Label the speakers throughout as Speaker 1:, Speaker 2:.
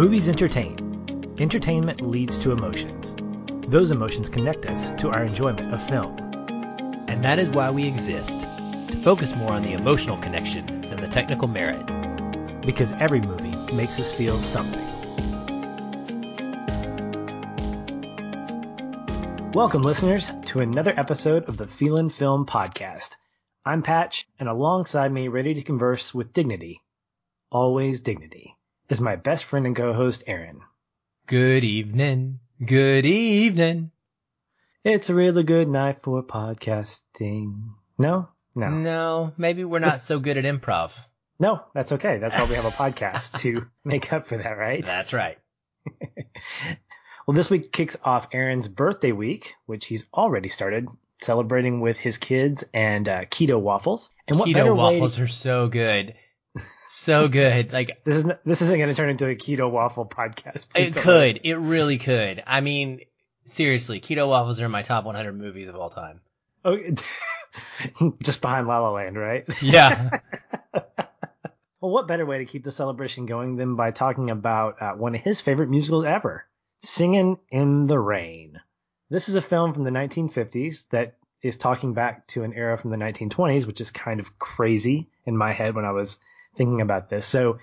Speaker 1: Movies entertain. Entertainment leads to emotions. Those emotions connect us to our enjoyment of film.
Speaker 2: And that is why we exist to focus more on the emotional connection than the technical merit.
Speaker 1: Because every movie makes us feel something. Welcome, listeners, to another episode of the Feelin' Film Podcast. I'm Patch, and alongside me, ready to converse with dignity, always dignity, is my best friend and co-host, Aaron.
Speaker 2: Good evening. Good evening.
Speaker 1: It's a really good night for podcasting. No? No.
Speaker 2: No, maybe we're not so good at improv.
Speaker 1: No, that's okay. That's why we have a podcast to make up for that, right?
Speaker 2: That's right.
Speaker 1: Well, this week kicks off Aaron's birthday week, which he's already started celebrating with his kids and uh, keto waffles. And what
Speaker 2: Keto
Speaker 1: better
Speaker 2: waffles
Speaker 1: way?
Speaker 2: are so good. So good. Like
Speaker 1: This is this isn't going to turn into a keto waffle podcast. Please
Speaker 2: it could. It really could. I mean, seriously, keto waffles are in my top 100 movies of all time.
Speaker 1: Okay. Just behind La La Land, right?
Speaker 2: Yeah.
Speaker 1: Well, what better way to keep the celebration going than by talking about uh, one of his favorite musicals ever, Singing in the Rain. This is a film from the 1950s that is talking back to an era from the 1920s, which is kind of crazy in my head when I was thinking about this. So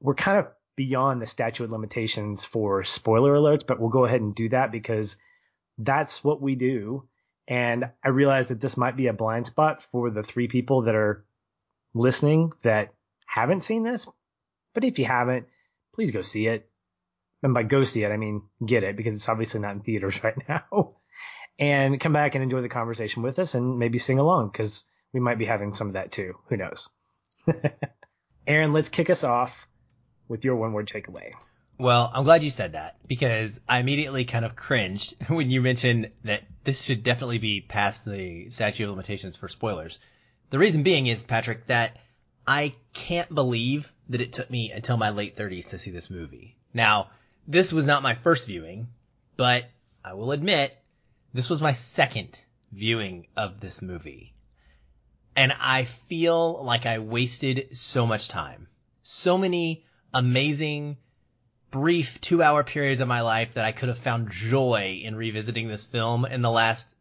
Speaker 1: we're kind of beyond the statute of limitations for spoiler alerts, but we'll go ahead and do that because that's what we do. And I realize that this might be a blind spot for the three people that are listening that haven't seen this, but if you haven't, please go see it. And by go see it, I mean get it because it's obviously not in theaters right now. And come back and enjoy the conversation with us and maybe sing along because we might be having some of that too. Who knows? Aaron, let's kick us off with your one word takeaway.
Speaker 2: Well, I'm glad you said that because I immediately kind of cringed when you mentioned that this should definitely be past the statute of limitations for spoilers. The reason being is, Patrick, that I can't believe that it took me until my late 30s to see this movie. Now, this was not my first viewing, but I will admit this was my second viewing of this movie. And I feel like I wasted so much time. So many amazing brief two hour periods of my life that I could have found joy in revisiting this film in the last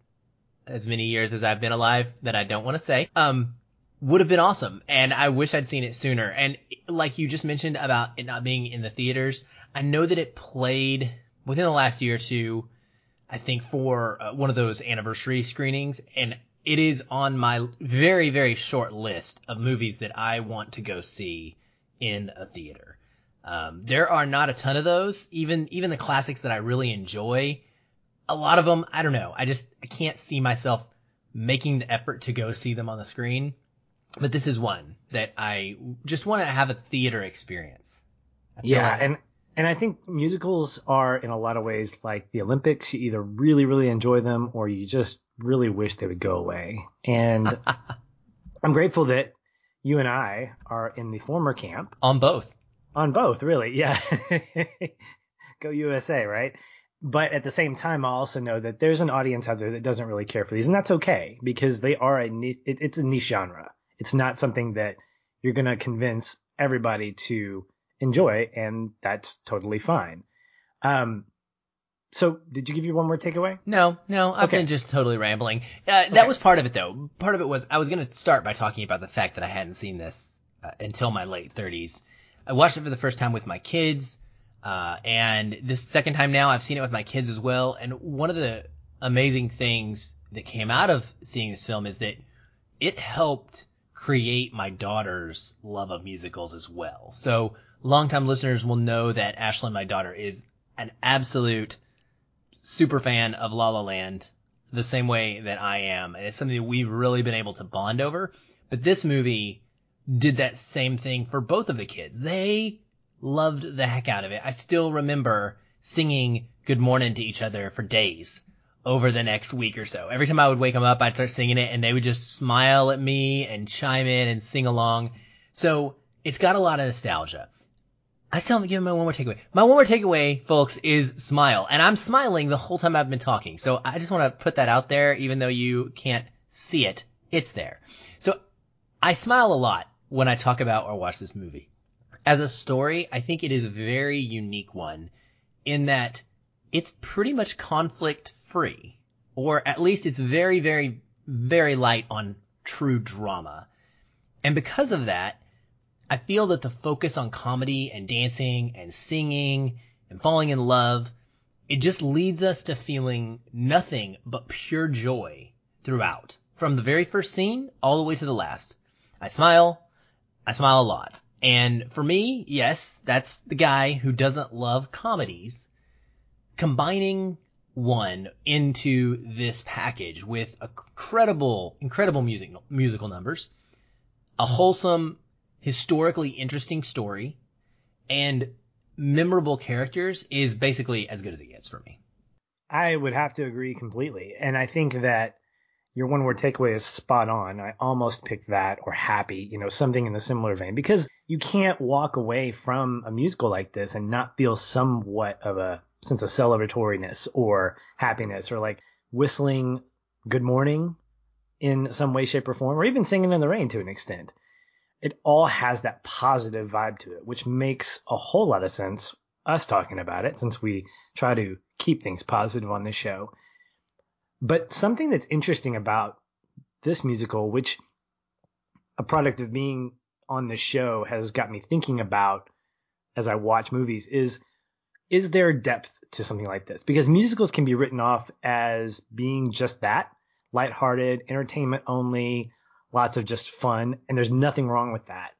Speaker 2: as many years as I've been alive that I don't want to say. Um, would have been awesome. And I wish I'd seen it sooner. And like you just mentioned about it not being in the theaters, I know that it played within the last year or two, I think for uh, one of those anniversary screenings. And it is on my very, very short list of movies that I want to go see in a theater. Um, there are not a ton of those. Even even the classics that I really enjoy, a lot of them I don't know. I just I can't see myself making the effort to go see them on the screen. But this is one that I just want to have a theater experience.
Speaker 1: Yeah,
Speaker 2: like-
Speaker 1: and and I think musicals are in a lot of ways like the Olympics. You either really really enjoy them or you just really wish they would go away. And I'm grateful that you and I are in the former camp
Speaker 2: on both.
Speaker 1: on both. Really, yeah. go USA, right? But at the same time, I also know that there's an audience out there that doesn't really care for these, and that's okay because they are a ni- it, it's a niche genre. It's not something that you're gonna convince everybody to enjoy, and that's totally fine. Um, so did you give you one more takeaway?
Speaker 2: No, no, I've
Speaker 1: Okay.
Speaker 2: been just totally rambling. Uh, that was part of it though. Part of it was I was going to start by talking about the fact that I hadn't seen this uh, until my late 30s. I watched it for the first time with my kids, uh, and this second time now I've seen it with my kids as well. And one of the amazing things that came out of seeing this film is that it helped create my daughter's love of musicals as well. So longtime listeners will know that Ashlyn, my daughter, is an absolute super fan of La La Land the same way that I am. And it's something that we've really been able to bond over. But this movie did that same thing for both of the kids. They loved the heck out of it. I still remember singing good morning to each other for days over the next week or so. Every time I would wake them up, I'd start singing it and they would just smile at me and chime in and sing along. So it's got a lot of nostalgia. I still haven't given my one more takeaway. My one more takeaway, folks, is smile. And I'm smiling the whole time I've been talking. So I just want to put that out there, even though you can't see it. It's there. So I smile a lot when I talk about or watch this movie. as a story, I think it is a very unique one in that it's pretty much conflict free, or at least it's very, very, very light on true drama. And because of that, I feel that the focus on comedy and dancing and singing and falling in love, it just leads us to feeling nothing but pure joy throughout. From the very first scene all the way to the last. I smile. I smile a lot. And for me, yes, that's the guy who doesn't love comedies. Combining one into this package with incredible, incredible music, musical numbers, a wholesome, historically interesting story, and memorable characters is basically as good as it gets for me.
Speaker 1: I would have to agree completely. And I think that your one word takeaway is spot on. I almost picked that or happy, you know, something in the similar vein because you can't walk away from a musical like this and not feel somewhat of a sense of celebratoriness or happiness or like whistling good morning in some way, shape, or form, or even singing in the rain to an extent. It all has that positive vibe to it, which makes a whole lot of sense us talking about it since we try to keep things positive on this show. But something that's interesting about this musical, which a product of being on this show has got me thinking about as I watch movies is is there depth to something like this? Because musicals can be written off as being just that, lighthearted, entertainment only, lots of just fun, and there's nothing wrong with that.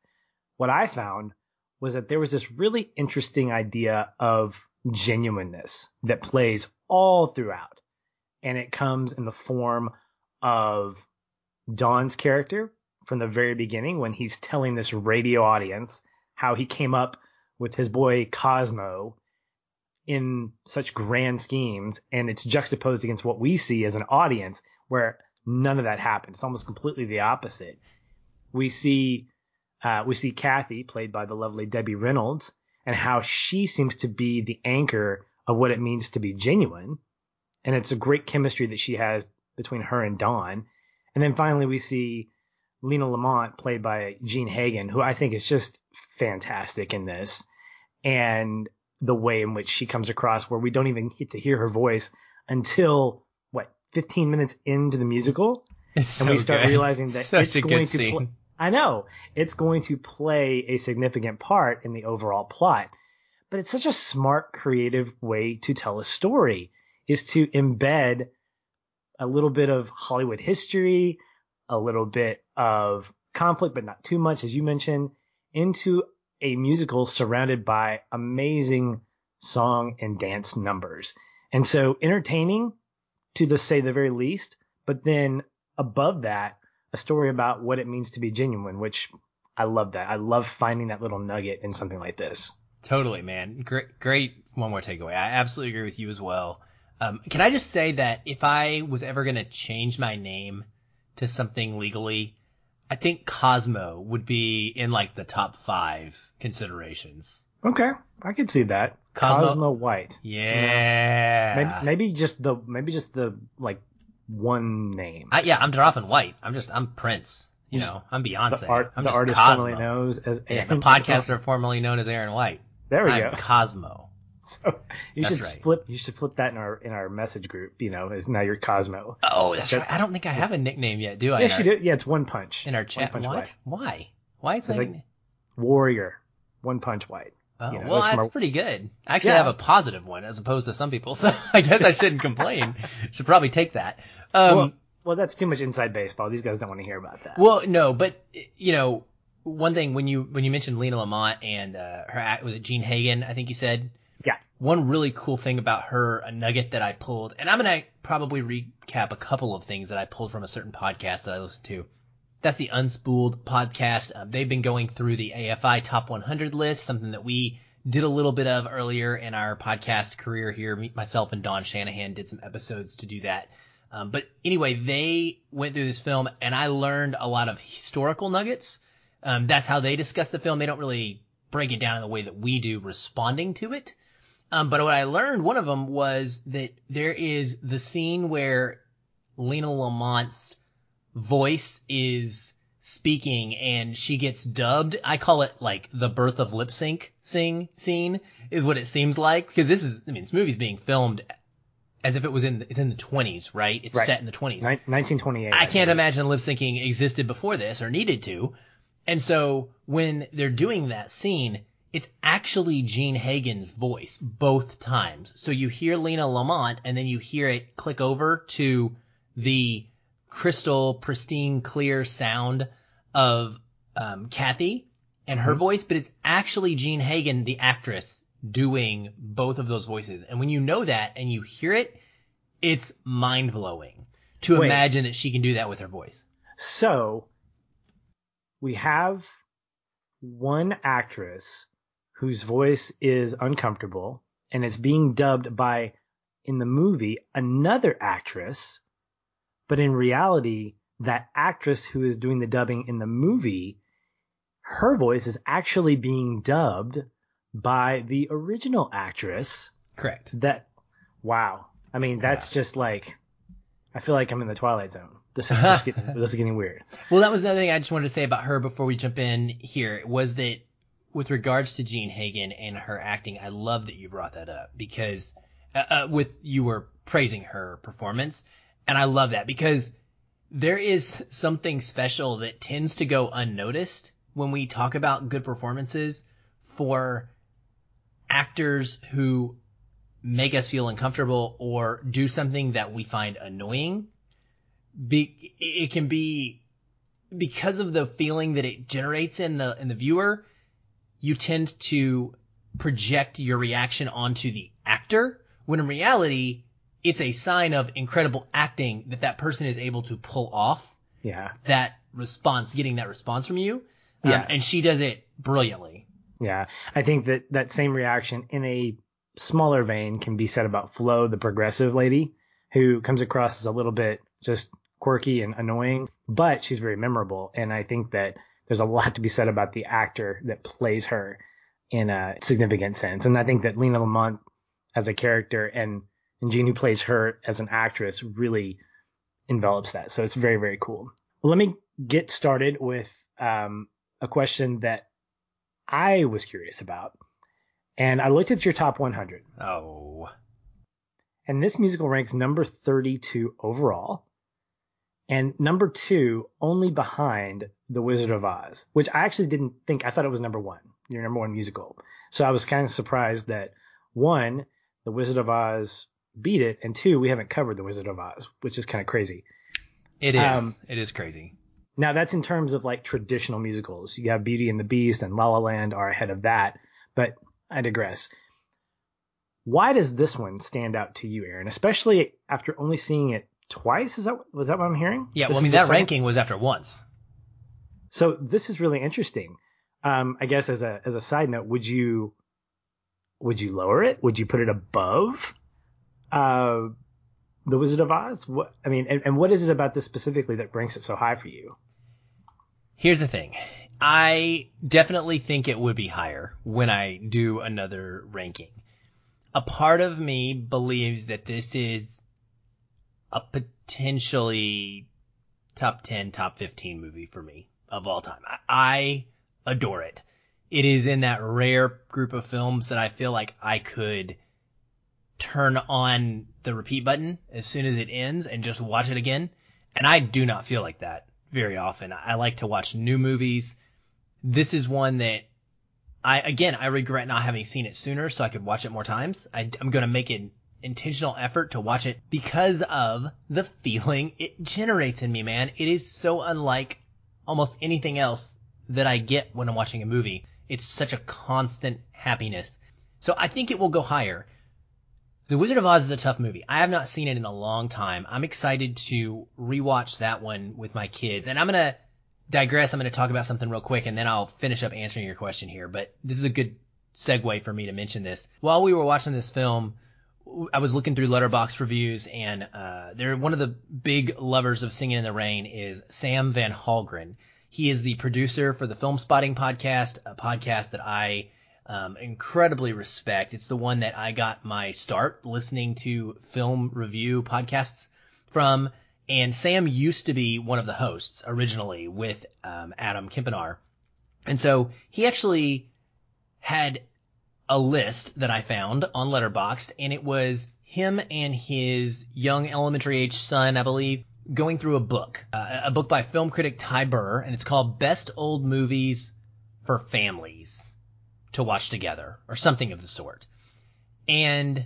Speaker 1: What I found was that there was this really interesting idea of genuineness that plays all throughout and it comes in the form of Don's character from the very beginning when he's telling this radio audience how he came up with his boy Cosmo in such grand schemes and it's juxtaposed against what we see as an audience where none of that happens. It's almost completely the opposite. We see uh, we see Kathy played by the lovely Debbie Reynolds and how she seems to be the anchor of what it means to be genuine and it's a great chemistry that she has between her and Don. And then finally we see Lena Lamont played by Jean Hagen, who I think is just fantastic in this. And the way in which she comes across where we don't even get to hear her voice until 15 minutes into the musical and we start
Speaker 2: good.
Speaker 1: realizing that
Speaker 2: Such
Speaker 1: it's going to pl- I know it's going to play a significant part in the overall plot but it's such a smart creative way to tell a story is to embed a little bit of Hollywood history, a little bit of conflict, but not too much, as you mentioned, into a musical surrounded by amazing song and dance numbers. And so entertaining to the say the very least, but then above that, a story about what it means to be genuine, which I love that. I love finding that little nugget in something like this.
Speaker 2: Totally, man. Great, great. One more takeaway. I absolutely agree with you as well. Um, can I just say that if I was ever going to change my name to something legally, I think Cosmo would be in like the top five considerations.
Speaker 1: Okay, I could see that.
Speaker 2: Cosmo-
Speaker 1: Cosmo, White.
Speaker 2: Yeah.
Speaker 1: Maybe, maybe just the maybe just the like one name.
Speaker 2: I, yeah, I'm dropping white. I'm just, I'm Prince. You
Speaker 1: You
Speaker 2: know, I'm Beyonce.
Speaker 1: the art,
Speaker 2: I'm
Speaker 1: the
Speaker 2: just
Speaker 1: artist
Speaker 2: Cosmo.
Speaker 1: formerly knows as
Speaker 2: Yeah, the
Speaker 1: Aaron-
Speaker 2: podcaster formerly known as Aaron White.
Speaker 1: There we
Speaker 2: I'm
Speaker 1: go.
Speaker 2: Cosmo.
Speaker 1: So you
Speaker 2: That's
Speaker 1: should
Speaker 2: right.
Speaker 1: flip. You should flip that in our in our message group. You know, is now you're Cosmo.
Speaker 2: Oh, that's
Speaker 1: That-
Speaker 2: right. I don't think I have a nickname yet, do I?
Speaker 1: yes, you do. Yeah, it's one punch.
Speaker 2: In our chat. What?
Speaker 1: White.
Speaker 2: Why? Why is my
Speaker 1: like-
Speaker 2: nickname?
Speaker 1: Warrior. One punch white.
Speaker 2: Oh,
Speaker 1: you know,
Speaker 2: well,
Speaker 1: that's from
Speaker 2: pretty good. I actually
Speaker 1: Yeah.
Speaker 2: have a positive one as opposed to some people, so I guess I shouldn't complain. Should probably take that. Um,
Speaker 1: well, well, that's too much inside baseball. These guys don't want to hear about that.
Speaker 2: Well, no, but you know, one thing when you when you mentioned Lena Lamont and uh, her act was it Jean Hagen, I think you said.
Speaker 1: Yeah.
Speaker 2: One really cool thing about her, a nugget that I pulled, and I'm gonna probably recap a couple of things that I pulled from a certain podcast that I listened to. That's the Unspooled podcast. Um, they've been going through the AFI Top 100 list, something that we did a little bit of earlier in our podcast career here. Me, myself and Don Shanahan did some episodes to do that. Um, but anyway, they went through this film, and I learned a lot of historical nuggets. Um, that's how they discuss the film. They don't really break it down in the way that we do, responding to it. Um, but what I learned, one of them was that there is the scene where Lena Lamont's voice is speaking and she gets dubbed. I call it like the birth of lip sync sing scene is what it seems like because this is I mean this movie's being filmed as if it was in it's in the 20s, right? It's
Speaker 1: Right.
Speaker 2: set in the 20s.
Speaker 1: Nin- 1928.
Speaker 2: I can't
Speaker 1: believe.
Speaker 2: imagine lip syncing existed before this or needed to. And so when they're doing that scene, it's actually Jean Hagen's voice both times. So you hear Lena Lamont and then you hear it click over to the crystal, pristine, clear sound of um, Kathy and her
Speaker 1: Mhm.
Speaker 2: voice, but it's actually Jean Hagen, the actress, doing both of those voices. And when you know that and you hear it, it's mind blowing to
Speaker 1: Wait.
Speaker 2: imagine that she can do that with her voice.
Speaker 1: So we have one actress whose voice is uncomfortable and it's being dubbed by in the movie another actress, but in reality, that actress who is doing the dubbing in the movie, her voice is actually being dubbed by the original actress
Speaker 2: Correct.
Speaker 1: that wow. I mean, that's just like I feel like I'm in the twilight zone. This is just getting this is getting weird.
Speaker 2: Well, that was another thing I just wanted to say about her before we jump in here was that with regards to Jean Hagen and her acting, I love that you brought that up because uh, uh, with you were praising her performance, and I love that because there is something special that tends to go unnoticed when we talk about good performances for actors who make us feel uncomfortable or do something that we find annoying. Be, it can be because of the feeling that it generates in the in the viewer, you tend to project your reaction onto the actor when in reality it's a sign of incredible acting that that person is able to pull off
Speaker 1: Yeah.
Speaker 2: that response, getting that response from you. Um,
Speaker 1: Yeah.
Speaker 2: and she does it brilliantly.
Speaker 1: Yeah. I think that that same reaction in a smaller vein can be said about Flo, the progressive lady, who comes across as a little bit just quirky and annoying, but she's very memorable. And I think that there's a lot to be said about the actor that plays her in a significant sense. And I think that Lena Lamont as a character and, and Jean who plays her as an actress really envelops that. So it's very, very cool. Well, let me get started with um, a question that I was curious about. And I looked at your top 100,
Speaker 2: Oh,
Speaker 1: and this musical ranks number 32 overall, and number two only behind The Wizard of Oz, which I actually didn't think, I thought it was number one, your number one musical. So I was kind of surprised that one, The Wizard of Oz beat it, and two, we haven't covered The Wizard of Oz, which is kind of crazy.
Speaker 2: it is.
Speaker 1: Um,
Speaker 2: it is crazy.
Speaker 1: Now that's in terms of like traditional musicals. You have Beauty and the Beast and La La Land are ahead of that, but I digress. Why does this one stand out to you, Aaron? Especially after only seeing it twice? Is that was that what I'm hearing?
Speaker 2: Yeah,
Speaker 1: This
Speaker 2: well, I mean that
Speaker 1: second-
Speaker 2: ranking was after once.
Speaker 1: So this is really interesting. Um, I guess as a as a side note, would you would you lower it? Would you put it above uh, the Wizard of Oz? What I mean, and, and what is it about this specifically that ranks it so high for you?
Speaker 2: Here's the thing. I definitely think it would be higher when I do another ranking. A part of me believes that this is a potentially top 10, top 15 movie for me of all time. I, I adore it. It is in that rare group of films that I feel like I could turn on the repeat button as soon as it ends and just watch it again. And I do not feel like that very often. I like to watch new movies. This is one that I, again, I regret not having seen it sooner so I could watch it more times. I, I'm going to make an intentional effort to watch it because of the feeling it generates in me, man. It is so unlike almost anything else that I get when I'm watching a movie. It's such a constant happiness. So I think it will go higher. The Wizard of Oz is a tough movie. I have not seen it in a long time. I'm excited to rewatch that one with my kids. And I'm going to digress. I'm going to talk about something real quick and then I'll finish up answering your question here. But this is a good segue for me to mention this. While we were watching this film, I was looking through Letterboxd reviews and uh, they're one of the big lovers of Singing in the Rain is Sam Van Hallgren. He is the producer for the Filmspotting podcast, a podcast that I um, incredibly respect. It's the one that I got my start listening to film review podcasts from. And Sam used to be one of the hosts originally with um, Adam Kempenaar. And so he actually had a list that I found on Letterboxd, and it was him and his young elementary age son, I believe, going through a book, uh, a book by film critic Ty Burr, and it's called Best Old Movies for Families to Watch Together, or something of the sort. And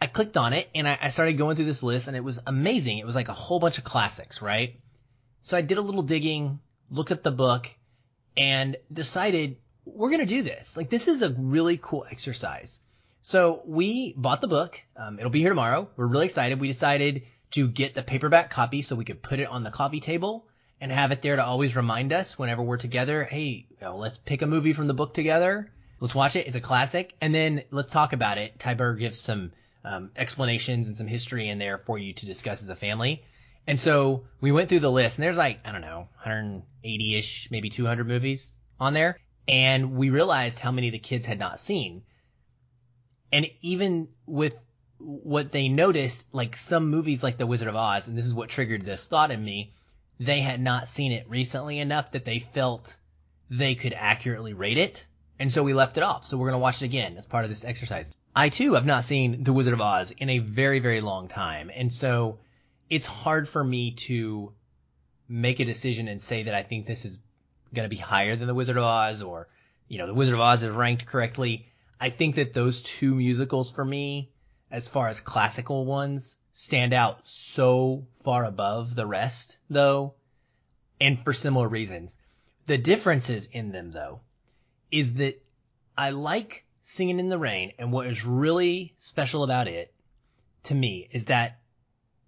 Speaker 2: I clicked on it and I, I started going through this list and it was amazing. It was like a whole bunch of classics, right? So I did a little digging, looked up the book, and decided we're going to do this. Like, this is a really cool exercise. So we bought the book. Um, it'll be here tomorrow. We're really excited. We decided to get the paperback copy so we could put it on the coffee table and have it there to always remind us whenever we're together. Hey, you know, let's pick a movie from the book together. Let's watch it. It's a classic. And then let's talk about it. Ty Burr gives some um, explanations and some history in there for you to discuss as a family. And so we went through the list and there's like, I don't know, 180 ish, maybe 200 movies on there. And we realized how many the kids had not seen. And even with what they noticed, like some movies like The Wizard of Oz, and this is what triggered this thought in me, they had not seen it recently enough that they felt they could accurately rate it. And so we left it off. So we're going to watch it again as part of this exercise. I too have not seen The Wizard of Oz in a very, very long time. And so it's hard for me to make a decision and say that I think this is going to be higher than The Wizard of Oz or, you know, The Wizard of Oz is ranked correctly. I think that those two musicals for me, as far as classical ones, stand out so far above the rest though, and for similar reasons. The differences in them though, is that I like Singing in the Rain, and what is really special about it, to me, is that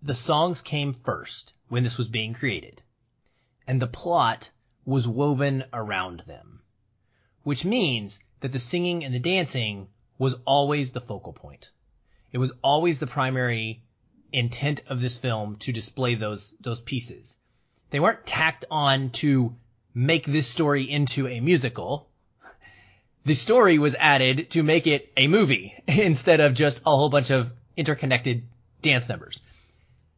Speaker 2: the songs came first when this was being created, and the plot was woven around them. Which means that the singing and the dancing was always the focal point. It was always the primary intent of this film to display those, those pieces. They weren't tacked on to make this story into a musical the story was added to make it a movie instead of just a whole bunch of interconnected dance numbers.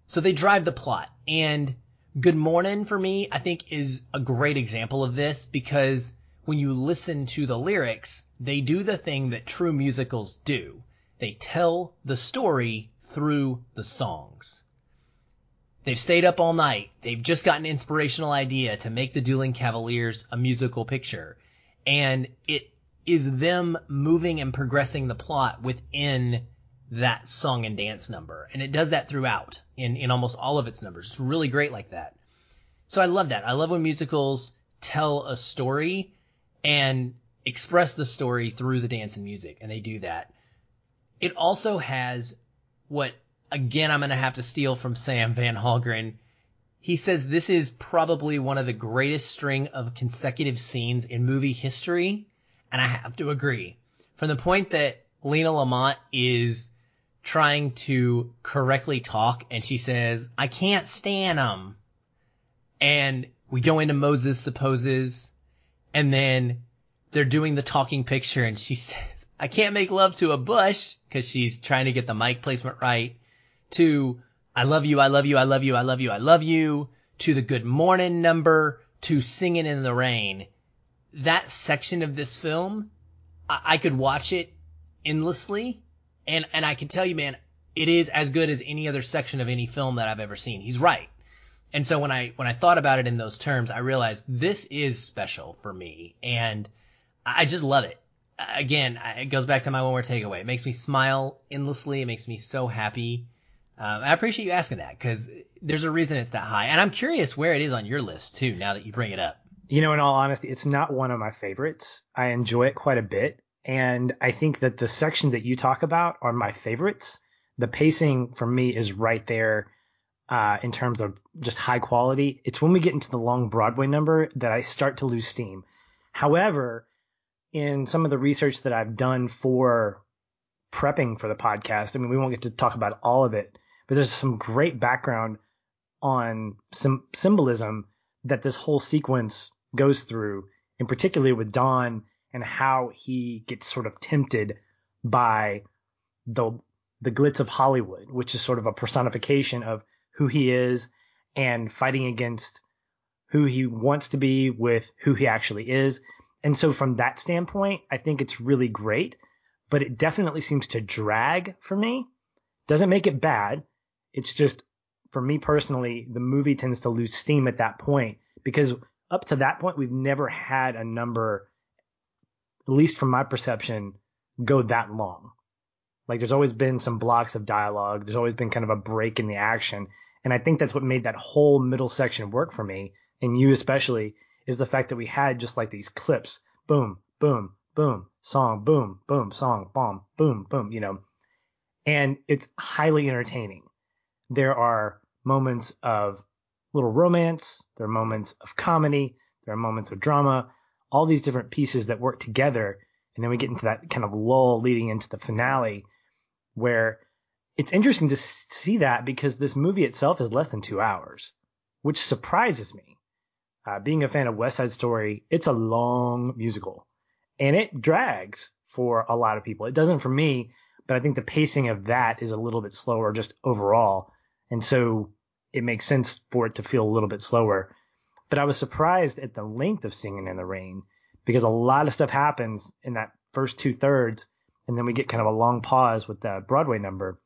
Speaker 2: So they drive the plot and Good Morning for me, I think is a great example of this because when you listen to the lyrics, they do the thing that true musicals do. They tell the story through the songs. They've stayed up all night. They've just got an inspirational idea to make the Dueling Cavaliers a musical picture. And it is them moving and progressing the plot within that song and dance number. And it does that throughout in, in almost all of its numbers. It's really great like that. So I love that. I love when musicals tell a story and express the story through the dance and music. And they do that. It also has what, again, I'm going to have to steal from Sam Van Hallgren. He says this is probably one of the greatest string of consecutive scenes in movie history and I have to agree. From the point that Lena Lamont is trying to correctly talk and she says, I can't stand them. And we go into Moses supposes and then they're doing the talking picture and she says, I can't make love to a bush because she's trying to get the mic placement right to I love you, I love you, I love you, I love you, I love you to the good morning number to singing in the rain that section of this film, I, I could watch it endlessly, and and I can tell you, man, it is as good as any other section of any film that I've ever seen. He's right. And so when I when I thought about it in those terms, I realized this is special for me, and I just love it. Again, it goes back to my one more takeaway. It makes me smile endlessly. It makes me so happy. Um, I appreciate you asking that because there's a reason it's that high, and I'm curious where it is on your list too. Now that you bring it up.
Speaker 1: You know, in all honesty, it's not one of my favorites. I enjoy it quite a bit. And I think that the sections that you talk about are my favorites. The pacing for me is right there uh, in terms of just high quality. It's when we get into the long Broadway number that I start to lose steam. However, in some of the research that I've done for prepping for the podcast, I mean, we won't get to talk about all of it, but there's some great background on some symbolism that this whole sequence goes through, and particularly with Don and how he gets sort of tempted by the the glitz of Hollywood, which is sort of a personification of who he is and fighting against who he wants to be with who he actually is. And so from that standpoint, I think it's really great, but it definitely seems to drag for me. Doesn't make it bad. It's just for me personally, the movie tends to lose steam at that point because up to that point, we've never had a number, at least from my perception, go that long. Like there's always been some blocks of dialogue. There's always been kind of a break in the action. And I think that's what made that whole middle section work for me, and you especially, is the fact that we had just like these clips. Boom, boom, boom, song, boom, boom, song, bomb, boom, boom, you know. And it's highly entertaining. There are moments of little romance, there are moments of comedy, there are moments of drama, all these different pieces that work together. And then we get into that kind of lull leading into the finale where it's interesting to see that because this movie itself is less than two hours, which surprises me. Uh, being a fan of West Side Story, it's a long musical and it drags for a lot of people. It doesn't for me, but I think the pacing of that is a little bit slower just overall. And so it makes sense for it to feel a little bit slower. But I was surprised at the length of Singing in the Rain because a lot of stuff happens in that first two thirds. And then we get kind of a long pause with the Broadway number.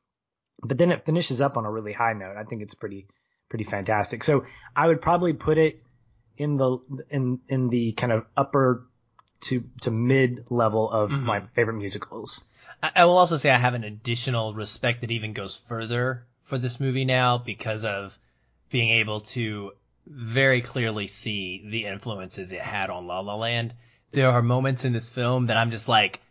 Speaker 1: But then it finishes up on a really high note. I think it's pretty, pretty fantastic. So I would probably put it in the, in, in the kind of upper to, to mid level of mm-hmm. my favorite musicals.
Speaker 2: I will also say I have an additional respect that even goes further for this movie now because of being able to very clearly see the influences it had on La La Land. There are moments in this film that I'm just like,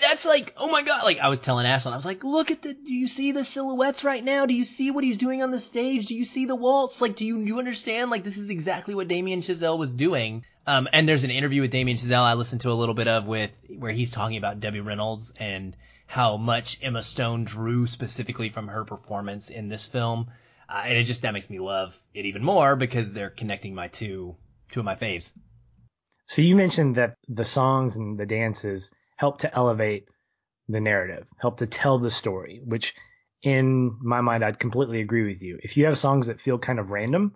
Speaker 2: that's like, oh my god! Like I was telling Ashlyn, I was like, look at the, do you see the silhouettes right now? Do you see what he's doing on the stage? Do you see the waltz? Like, do you, do you understand? Like, this is exactly what Damien Chazelle was doing. Um, and there's an interview with Damien Chazelle I listened to a little bit of with, where he's talking about Debbie Reynolds and how much Emma Stone drew specifically from her performance in this film. Uh, and it just, that makes me love it even more because they're connecting my two, two of my faves.
Speaker 1: So you mentioned that the songs and the dances help to elevate the narrative, help to tell the story, which in my mind, I'd completely agree with you. If you have songs that feel kind of random,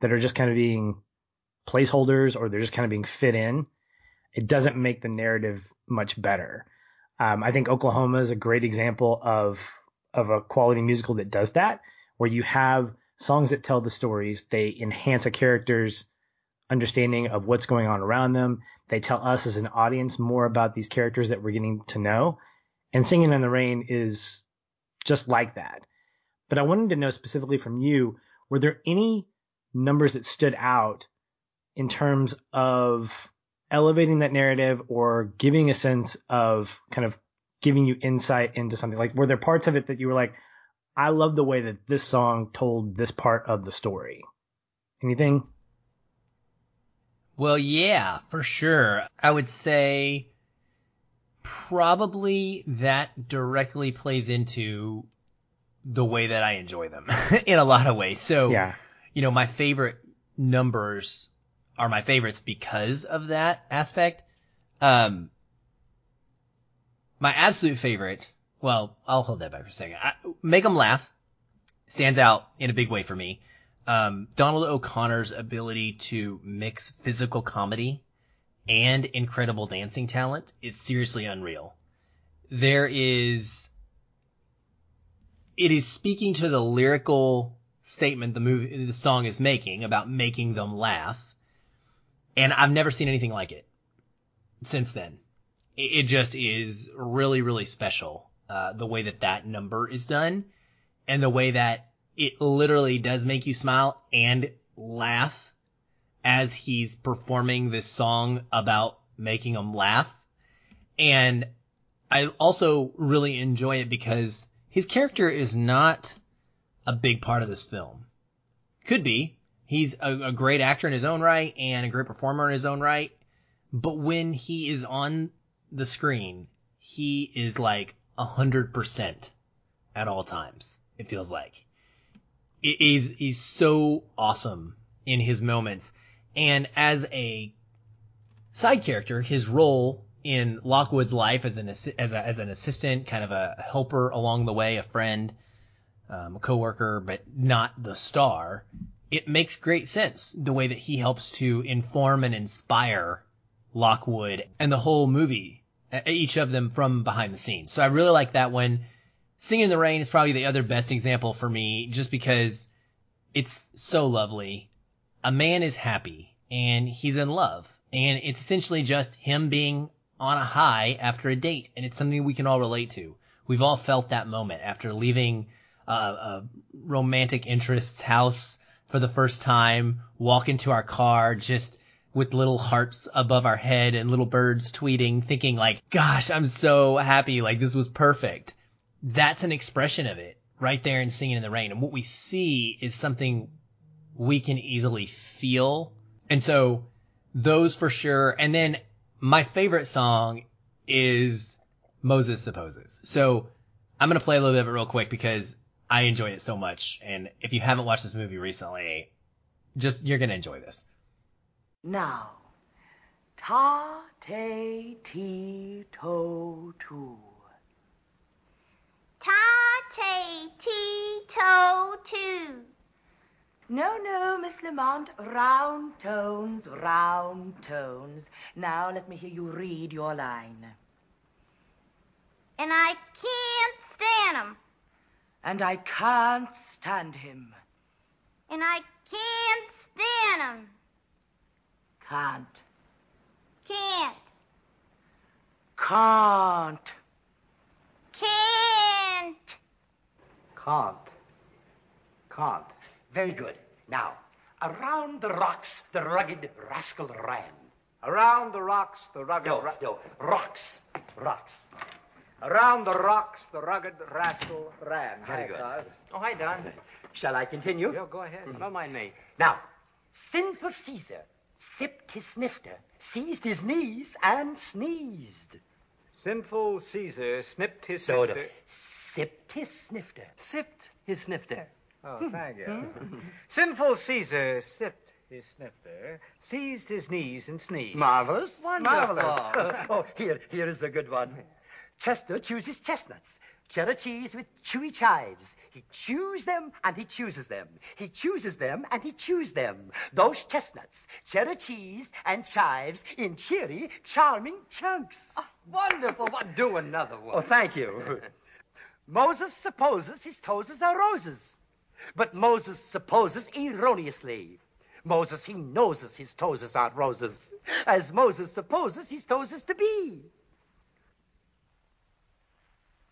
Speaker 1: that are just kind of being placeholders or they're just kind of being fit in, it doesn't make the narrative much better. Um, I think Oklahoma is a great example of of a quality musical that does that, where you have songs that tell the stories, they enhance a character's understanding of what's going on around them. They tell us as an audience more about these characters that we're getting to know. And Singing in the Rain is just like that. But I wanted to know specifically from you, were there any numbers that stood out in terms of elevating that narrative or giving a sense of kind of giving you insight into something? Like, were there parts of it that you were like, I love the way that this song told this part of the story? Anything?
Speaker 2: Well, yeah, for sure. I would say probably that directly plays into the way that I enjoy them in a lot of ways. So,
Speaker 1: yeah.
Speaker 2: you know, my favorite numbers are my favorites because of that aspect. Um, my absolute favorite, well, I'll hold that back for a second. I, Make them laugh stands out in a big way for me um, Donald O'Connor's ability to mix physical comedy and incredible dancing talent is seriously unreal. There is, it is speaking to the lyrical statement the movie, the song is making about making them laugh. And I've never seen anything like it since then. It, just is really, really special. Uh, the way that that number is done and the way that it literally does make you smile and laugh as he's performing this song about making him laugh. And I also really enjoy it because his character is not a big part of this film. Could be. He's a, a great actor in his own right and a great performer in his own right. But when he is on the screen, he is like a hundred percent at all times. It feels like is is so awesome in his moments. And as a side character, his role in Lockwood's life as an as, a, as an assistant, kind of a helper along the way, a friend, um, a coworker, but not the star, it makes great sense the way that he helps to inform and inspire Lockwood and the whole movie, each of them from behind the scenes. So I really like that one. Singing in the Rain is probably the other best example for me just because it's so lovely. A man is happy and he's in love and it's essentially just him being on a high after a date and it's something we can all relate to. We've all felt that moment after leaving a, a romantic interest's house for the first time, walk into our car just with little hearts above our head and little birds tweeting, thinking like, gosh, I'm so happy. Like this was perfect. That's an expression of it right there in Singing in the Rain. And what we see is something we can easily feel. And so those for sure. And then my favorite song is Moses Supposes. So I'm going to play a little bit of it real quick because I enjoy it so much. And if you haven't watched this movie recently, just, you're going to enjoy this.
Speaker 3: Now, ta, te, ti, to, tu.
Speaker 4: Ta, te, ti, to, tu.
Speaker 3: No, no, Miss Lamont, round tones, round tones. Now let me hear you read your line.
Speaker 4: And I can't stand him.
Speaker 3: And I can't stand him.
Speaker 4: And I can't stand 'em.
Speaker 3: Can't.
Speaker 4: Can't.
Speaker 3: Can't.
Speaker 4: Can't.
Speaker 5: Can't. Can't. Can't.
Speaker 6: Very good. Now, around the rocks the rugged rascal ran.
Speaker 5: Around the rocks the rugged.
Speaker 6: No,
Speaker 5: ra-
Speaker 6: no, rocks. Rocks.
Speaker 5: Around the rocks the rugged rascal ran.
Speaker 6: Very
Speaker 5: Hi,
Speaker 6: good.
Speaker 5: Cos.
Speaker 7: Oh, hi, Don.
Speaker 6: Shall I continue?
Speaker 5: Yeah, go ahead. Mm-hmm. Don't mind me.
Speaker 6: Now, sinful Caesar sipped his snifter, seized his knees, and sneezed.
Speaker 5: Sinful Caesar snipped his
Speaker 6: No, no.
Speaker 5: Sifter.
Speaker 6: Sipped his snifter.
Speaker 7: Sipped his snifter.
Speaker 5: Oh, hmm. thank you. Hmm. Sinful Caesar sipped his snifter, seized his knees, and sneezed.
Speaker 6: Marvelous.
Speaker 7: Wonderful.
Speaker 6: Marvelous. oh, here, here is a good one. Chester chooses chestnuts. Cheddar cheese with chewy chives. He chews them and he chooses them. He chooses them and he chews them. Those chestnuts, cheddar cheese, and chives in cheery, charming chunks.
Speaker 7: Ah, wonderful. What? Do another one.
Speaker 6: Oh, thank you. Moses supposes his toes are roses. But Moses supposes erroneously. Moses, he knows his toes aren't roses, as Moses supposes his toes to be.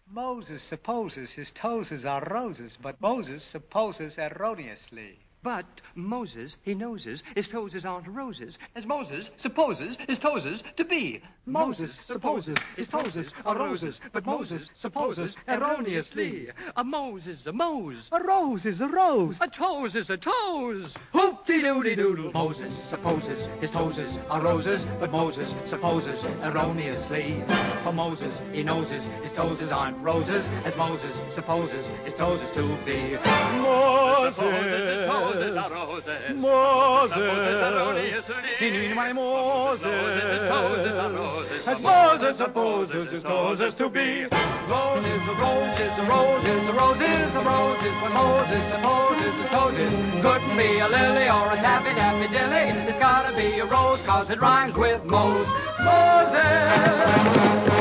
Speaker 8: Moses supposes his toes are roses, but Moses supposes erroneously.
Speaker 7: But Moses, he noses, his toes aren't roses, as Moses supposes his toes to be.
Speaker 8: Moses supposes his toes are roses, but Moses supposes erroneously.
Speaker 7: A Moses, a Mose.
Speaker 8: A rose is a rose.
Speaker 7: A toes is a toes. Hoop-de-doody-doodle. Moses supposes his toes are roses, but Moses supposes erroneously. For Moses, he noses his toes aren't roses, as Moses supposes his toes to be. Moses supposes his toes are roses. Moses supposes erroneously. Moses his toes are roses, as Moses supposes his toes to be. Roses, roses, roses, roses, roses. When Moses supposes his toes couldn't be a lily or a tappy tappy dilly. It's gotta be a rose, cause it rhymes with Mose. Moses! Moses!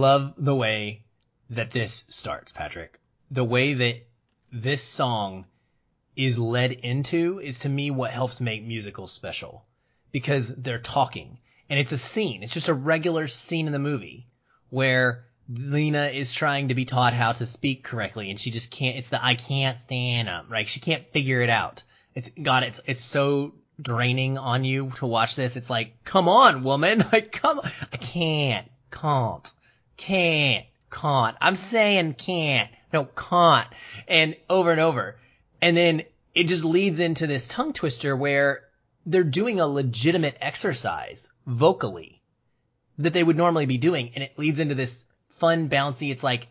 Speaker 2: Love the way that this starts, Patrick. The way that this song is led into is to me what helps make musicals special because they're talking and it's a scene. It's just a regular scene in the movie where Lena is trying to be taught how to speak correctly and she just can't, it's the I can't stand up, right? She can't figure it out. It's, God, it's, it's so draining on you to watch this. It's like, come on, woman. Like, come on. I can't, can't, can't, can't. I'm saying can't. No, can't. And over and over. And then it just leads into this tongue twister where they're doing a legitimate exercise vocally that they would normally be doing. And it leads into this fun, bouncy, it's like,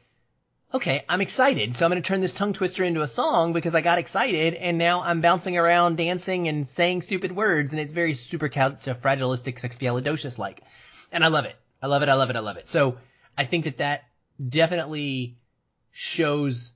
Speaker 2: okay, I'm excited. So I'm going to turn this tongue twister into a song because I got excited and now I'm bouncing around dancing and saying stupid words and it's very super fragilistic sexpialidocious like. And I love it. I love it. I love it. I love it. So I think that that definitely shows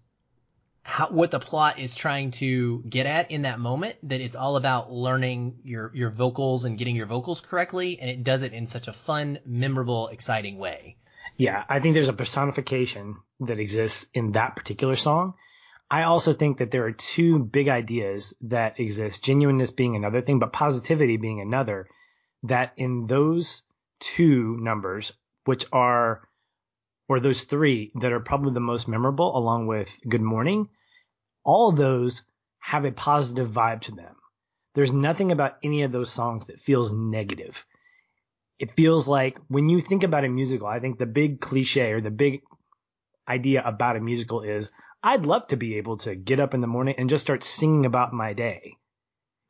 Speaker 2: how, what the plot is trying to get at in that moment, that it's all about learning your, your vocals and getting your vocals correctly. And it does it in such a fun, memorable, exciting way.
Speaker 1: Yeah, I think there's a personification that exists in that particular song. I also think that there are two big ideas that exist, genuineness being another thing, but positivity being another, that in those two numbers, which are, or those three that are probably the most memorable along with Good Morning, all of those have a positive vibe to them. There's nothing about any of those songs that feels negative it feels like when you think about a musical, I think the big cliche or the big idea about a musical is I'd love to be able to get up in the morning and just start singing about my day.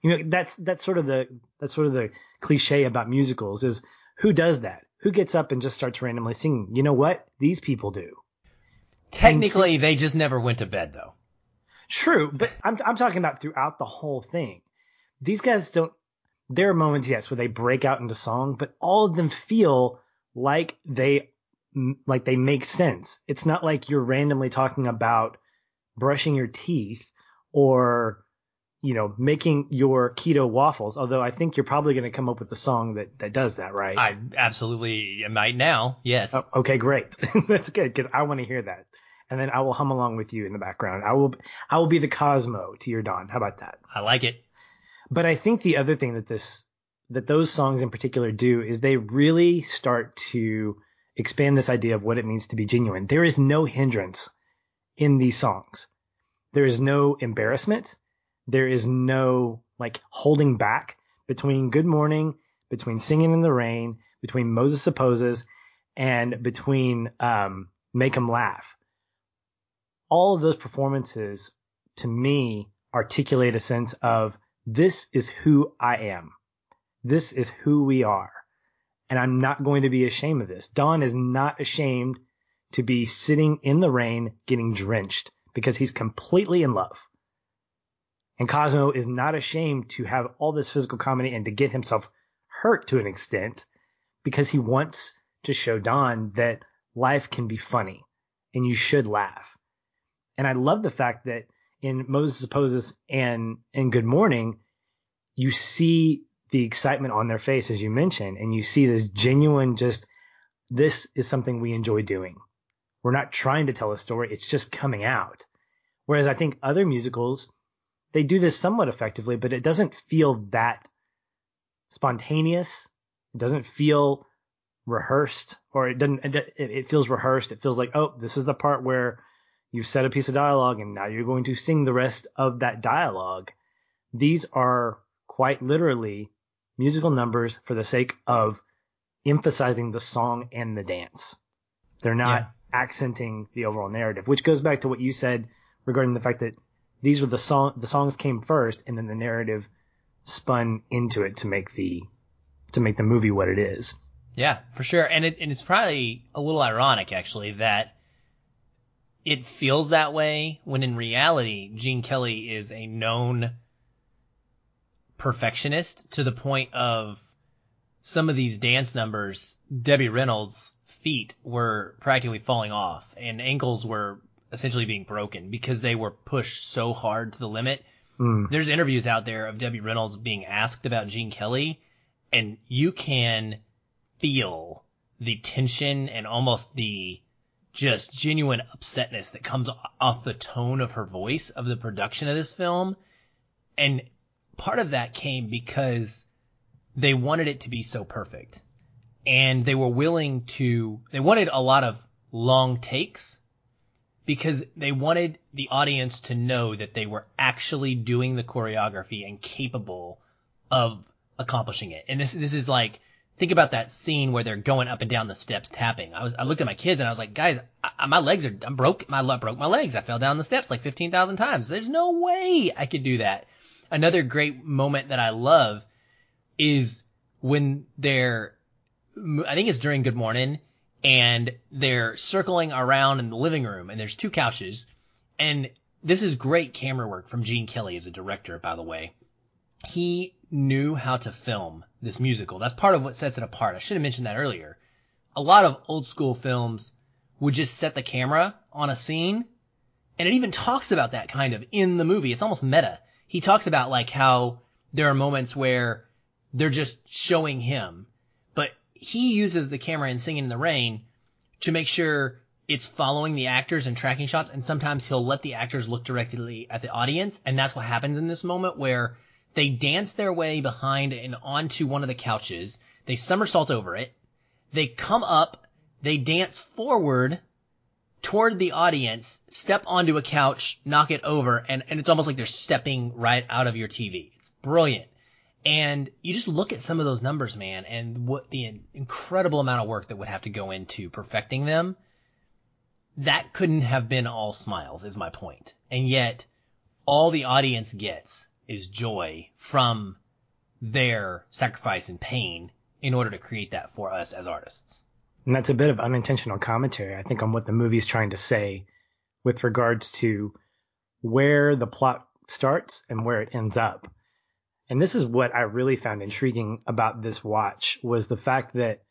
Speaker 1: You know, that's that's sort of the that's sort of the cliche about musicals is who does that? Who gets up and just starts randomly singing? You know what? These people do.
Speaker 2: Technically, they just never went to bed though.
Speaker 1: True, but I'm I'm talking about throughout the whole thing. These guys don't there are moments, yes, where they break out into song, but all of them feel like they like they make sense. It's not like you're randomly talking about brushing your teeth or you know making your keto waffles. Although I think you're probably going to come up with a song that that does that, right?
Speaker 2: I absolutely might now. Yes.
Speaker 1: Oh, okay, great. That's good because I want to hear that. And then I will hum along with you in the background. I will I will be the Cosmo to your Don. How about that?
Speaker 2: I like it.
Speaker 1: But I think the other thing that this that those songs in particular do is they really start to expand this idea of what it means to be genuine. There is no hindrance in these songs. There is no embarrassment. There is no like holding back between Good Morning, between Singing in the Rain, between Moses Supposes, and between um, Make 'em Laugh. All of those performances, to me, articulate a sense of this is who I am. This is who we are. And I'm not going to be ashamed of this. Don is not ashamed to be sitting in the rain getting drenched because he's completely in love. And Cosmo is not ashamed to have all this physical comedy and to get himself hurt to an extent because he wants to show Don that life can be funny and you should laugh. And I love the fact that in Moses Supposes and in Good Morning, you see the excitement on their face, as you mentioned, and you see this genuine, just, this is something we enjoy doing. We're not trying to tell a story. It's just coming out. Whereas I think other musicals, they do this somewhat effectively, but it doesn't feel that spontaneous. It doesn't feel rehearsed or it doesn't, it, feels rehearsed. It feels like, oh, this is the part where you've said a piece of dialogue and now you're going to sing the rest of that dialogue. These are quite literally musical numbers for the sake of emphasizing the song and the dance. They're not yeah. accenting the overall narrative, which goes back to what you said regarding the fact that these were the song, the songs came first and then the narrative spun into it to make the, to make the movie what it is.
Speaker 2: Yeah, for sure. And it, and it's probably a little ironic actually that it feels that way when in reality Gene Kelly is a known perfectionist to the point of some of these dance numbers, Debbie Reynolds' feet were practically falling off and ankles were essentially being broken because they were pushed so hard to the limit. Mm. There's interviews out there of Debbie Reynolds being asked about Gene Kelly and you can feel the tension and almost the just genuine upsetness that comes off the tone of her voice of the production of this film. And part of that came because they wanted it to be so perfect and they were willing to, they wanted a lot of long takes because they wanted the audience to know that they were actually doing the choreography and capable of accomplishing it. And this, this is like think about that scene where they're going up and down the steps tapping. I was, I looked at my kids and I was like, guys, I, my legs are, I'm broke, my, broke my legs. I fell down the steps like 15,000 times. There's no way I could do that. Another great moment that I love is when they're, I think it's during Good Morning and they're circling around in the living room and there's two couches and this is great camera work from Gene Kelly as a director, by the way. He knew how to film this musical. That's part of what sets it apart. I should have mentioned that earlier. A lot of old school films would just set the camera on a scene and it even talks about that kind of in the movie. It's almost meta. He talks about like how there are moments where they're just showing him, he uses the camera in Singing in the Rain to make sure it's following the actors and tracking shots. And sometimes he'll let the actors look directly at the audience. And that's what happens in this moment where they dance their way behind and onto one of the couches. They somersault over it. They come up. They dance forward toward the audience, step onto a couch, knock it over, and, and it's almost like they're stepping right out of your TV. It's brilliant. And you just look at some of those numbers, man, and what the incredible amount of work that would have to go into perfecting them. That couldn't have been all smiles, is my point. And yet, all the audience gets is joy from their sacrifice and pain in order to create that for us as artists.
Speaker 1: And that's a bit of unintentional commentary, I think, on what the movie is trying to say with regards to where the plot starts and where it ends up. And this is what I really found intriguing about this watch was the fact that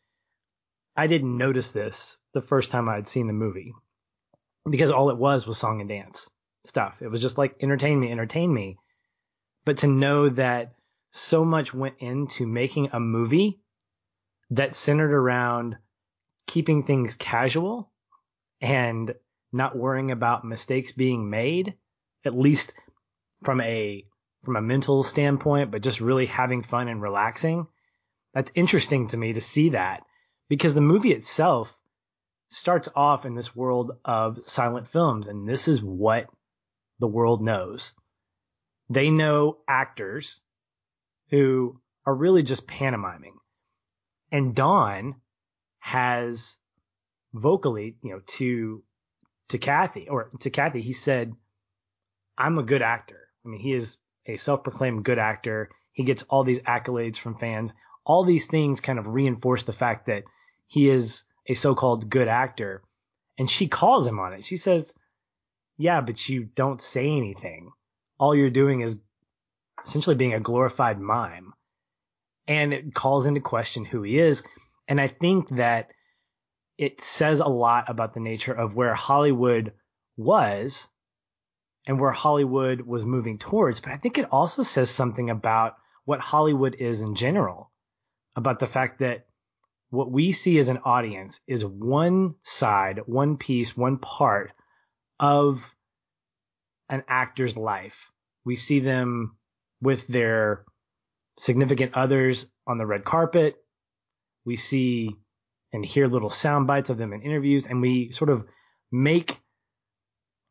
Speaker 1: I didn't notice this the first time I'd seen the movie because all it was was song and dance stuff. It was just like entertain me, entertain me. But to know that so much went into making a movie that centered around keeping things casual and not worrying about mistakes being made, at least from a from a mental standpoint, but just really having fun and relaxing. That's interesting to me to see that because the movie itself starts off in this world of silent films, and this is what the world knows. They know actors who are really just pantomiming. And Don has vocally, you know, to to Kathy or to Kathy, he said, "I'm a good actor." I mean, he is a self-proclaimed good actor. He gets all these accolades from fans. All these things kind of reinforce the fact that he is a so-called good actor. And she calls him on it. She says, "Yeah, but you don't say anything. All you're doing is essentially being a glorified mime." And it calls into question who he is. And I think that it says a lot about the nature of where Hollywood was and where Hollywood was moving towards. But I think it also says something about what Hollywood is in general, about the fact that what we see as an audience is one side, one piece, one part of an actor's life. We see them with their significant others on the red carpet. We see and hear little sound bites of them in interviews, and we sort of make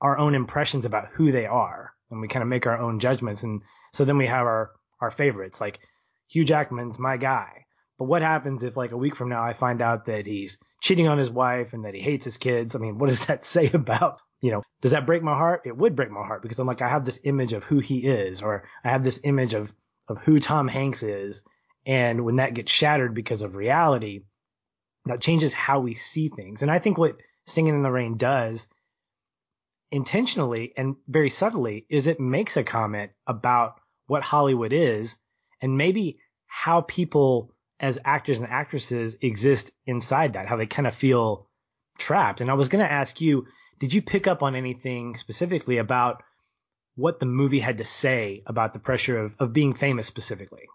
Speaker 1: our own impressions about who they are, and we kind of make our own judgments. And so then we have our our favorites, like Hugh Jackman's my guy. But what happens if, like a week from now, I find out that he's cheating on his wife and that he hates his kids? I mean, what does that say about you know, does that break my heart? It would break my heart because I'm like, I have this image of who he is, or I have this image of, of who Tom Hanks is. And when that gets shattered because of reality, that changes how we see things. And I think what Singing in the Rain does intentionally and very subtly is it makes a comment about what Hollywood is and maybe how people as actors and actresses exist inside that, how they kind of feel trapped. And I was going to ask you, did you pick up on anything specifically about what the movie had to say about the pressure of, of being famous specifically?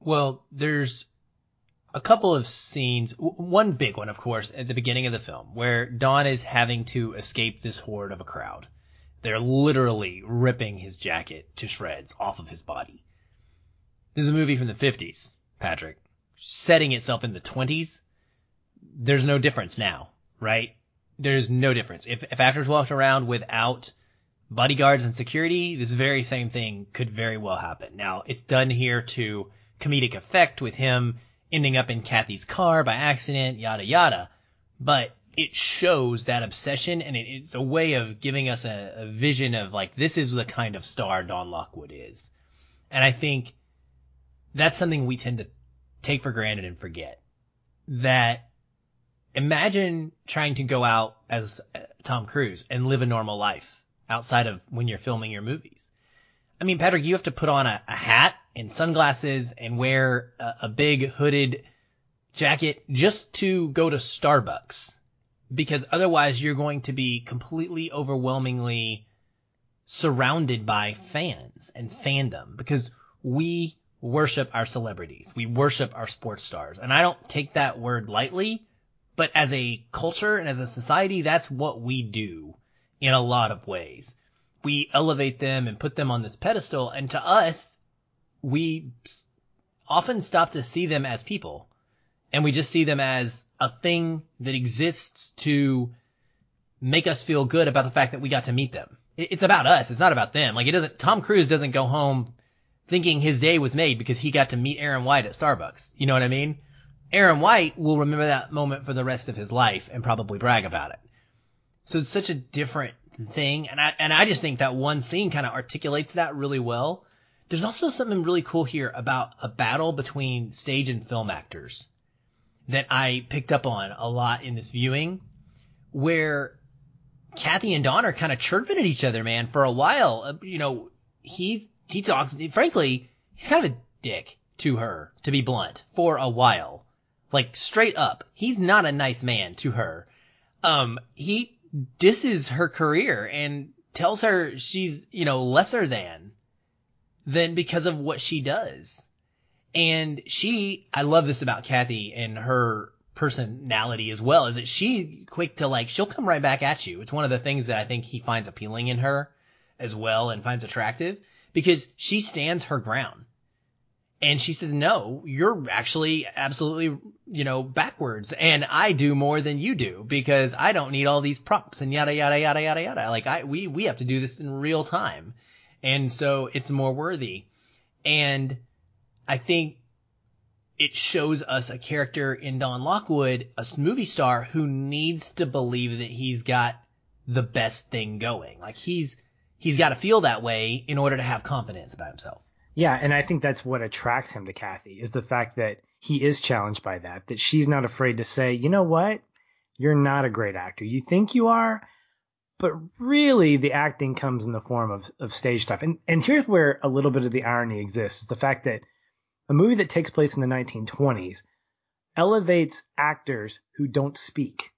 Speaker 2: Well, there's a couple of scenes, one big one, of course, at the beginning of the film, where Don is having to escape this horde of a crowd. They're literally ripping his jacket to shreds off of his body. This is a movie from the 50s, Patrick. Setting itself in the 20s, there's no difference now, right? There's no difference. If, if actors walked around without bodyguards and security, this very same thing could very well happen. Now, it's done here to comedic effect with him ending up in Kathy's car by accident, yada yada. But it shows that obsession and it, it's a way of giving us a, a vision of like, this is the kind of star Don Lockwood is. And I think that's something we tend to take for granted and forget. That imagine trying to go out as uh, Tom Cruise and live a normal life outside of when you're filming your movies. I mean, Patrick, you have to put on a, a hat and sunglasses and wear a, a big hooded jacket just to go to Starbucks because otherwise you're going to be completely overwhelmingly surrounded by fans and fandom because we worship our celebrities. We worship our sports stars. And I don't take that word lightly, but as a culture and as a society, that's what we do in a lot of ways. We elevate them and put them on this pedestal. And to us, we often stop to see them as people and we just see them as a thing that exists to make us feel good about the fact that we got to meet them. It's about us. It's not about them. Like it doesn't, Tom Cruise doesn't go home thinking his day was made because he got to meet Aaron White at Starbucks. You know what I mean? Aaron White will remember that moment for the rest of his life and probably brag about it. So it's such a different thing. And I, and I just think that one scene kind of articulates that really well. There's also something really cool here about a battle between stage and film actors that I picked up on a lot in this viewing where Kathy and Don are kind of chirping at each other, man, for a while. Uh, you know, he, he talks, frankly, he's kind of a dick to her, to be blunt, for a while. Like straight up. He's not a nice man to her. Um, he disses her career and tells her she's, you know, lesser than, than because of what she does. And she, I love this about Kathy and her personality as well, is that she quick to like, she'll come right back at you. It's one of the things that I think he finds appealing in her as well and finds attractive because she stands her ground. And she says, no, you're actually absolutely, you know, backwards. And I do more than you do because I don't need all these props and yada, yada, yada, yada, yada. Like I, we, we have to do this in real time. And so it's more worthy. And I think it shows us a character in Don Lockwood, a movie star who needs to believe that he's got the best thing going. Like he's, he's got to feel that way in order to have confidence about himself.
Speaker 1: Yeah, and I think that's what attracts him to Kathy is the fact that he is challenged by that, that she's not afraid to say, you know what? You're not a great actor. You think you are, but really the acting comes in the form of, of stage stuff. And, and here's where a little bit of the irony exists. Is the fact that a movie that takes place in the 1920s elevates actors who don't speak.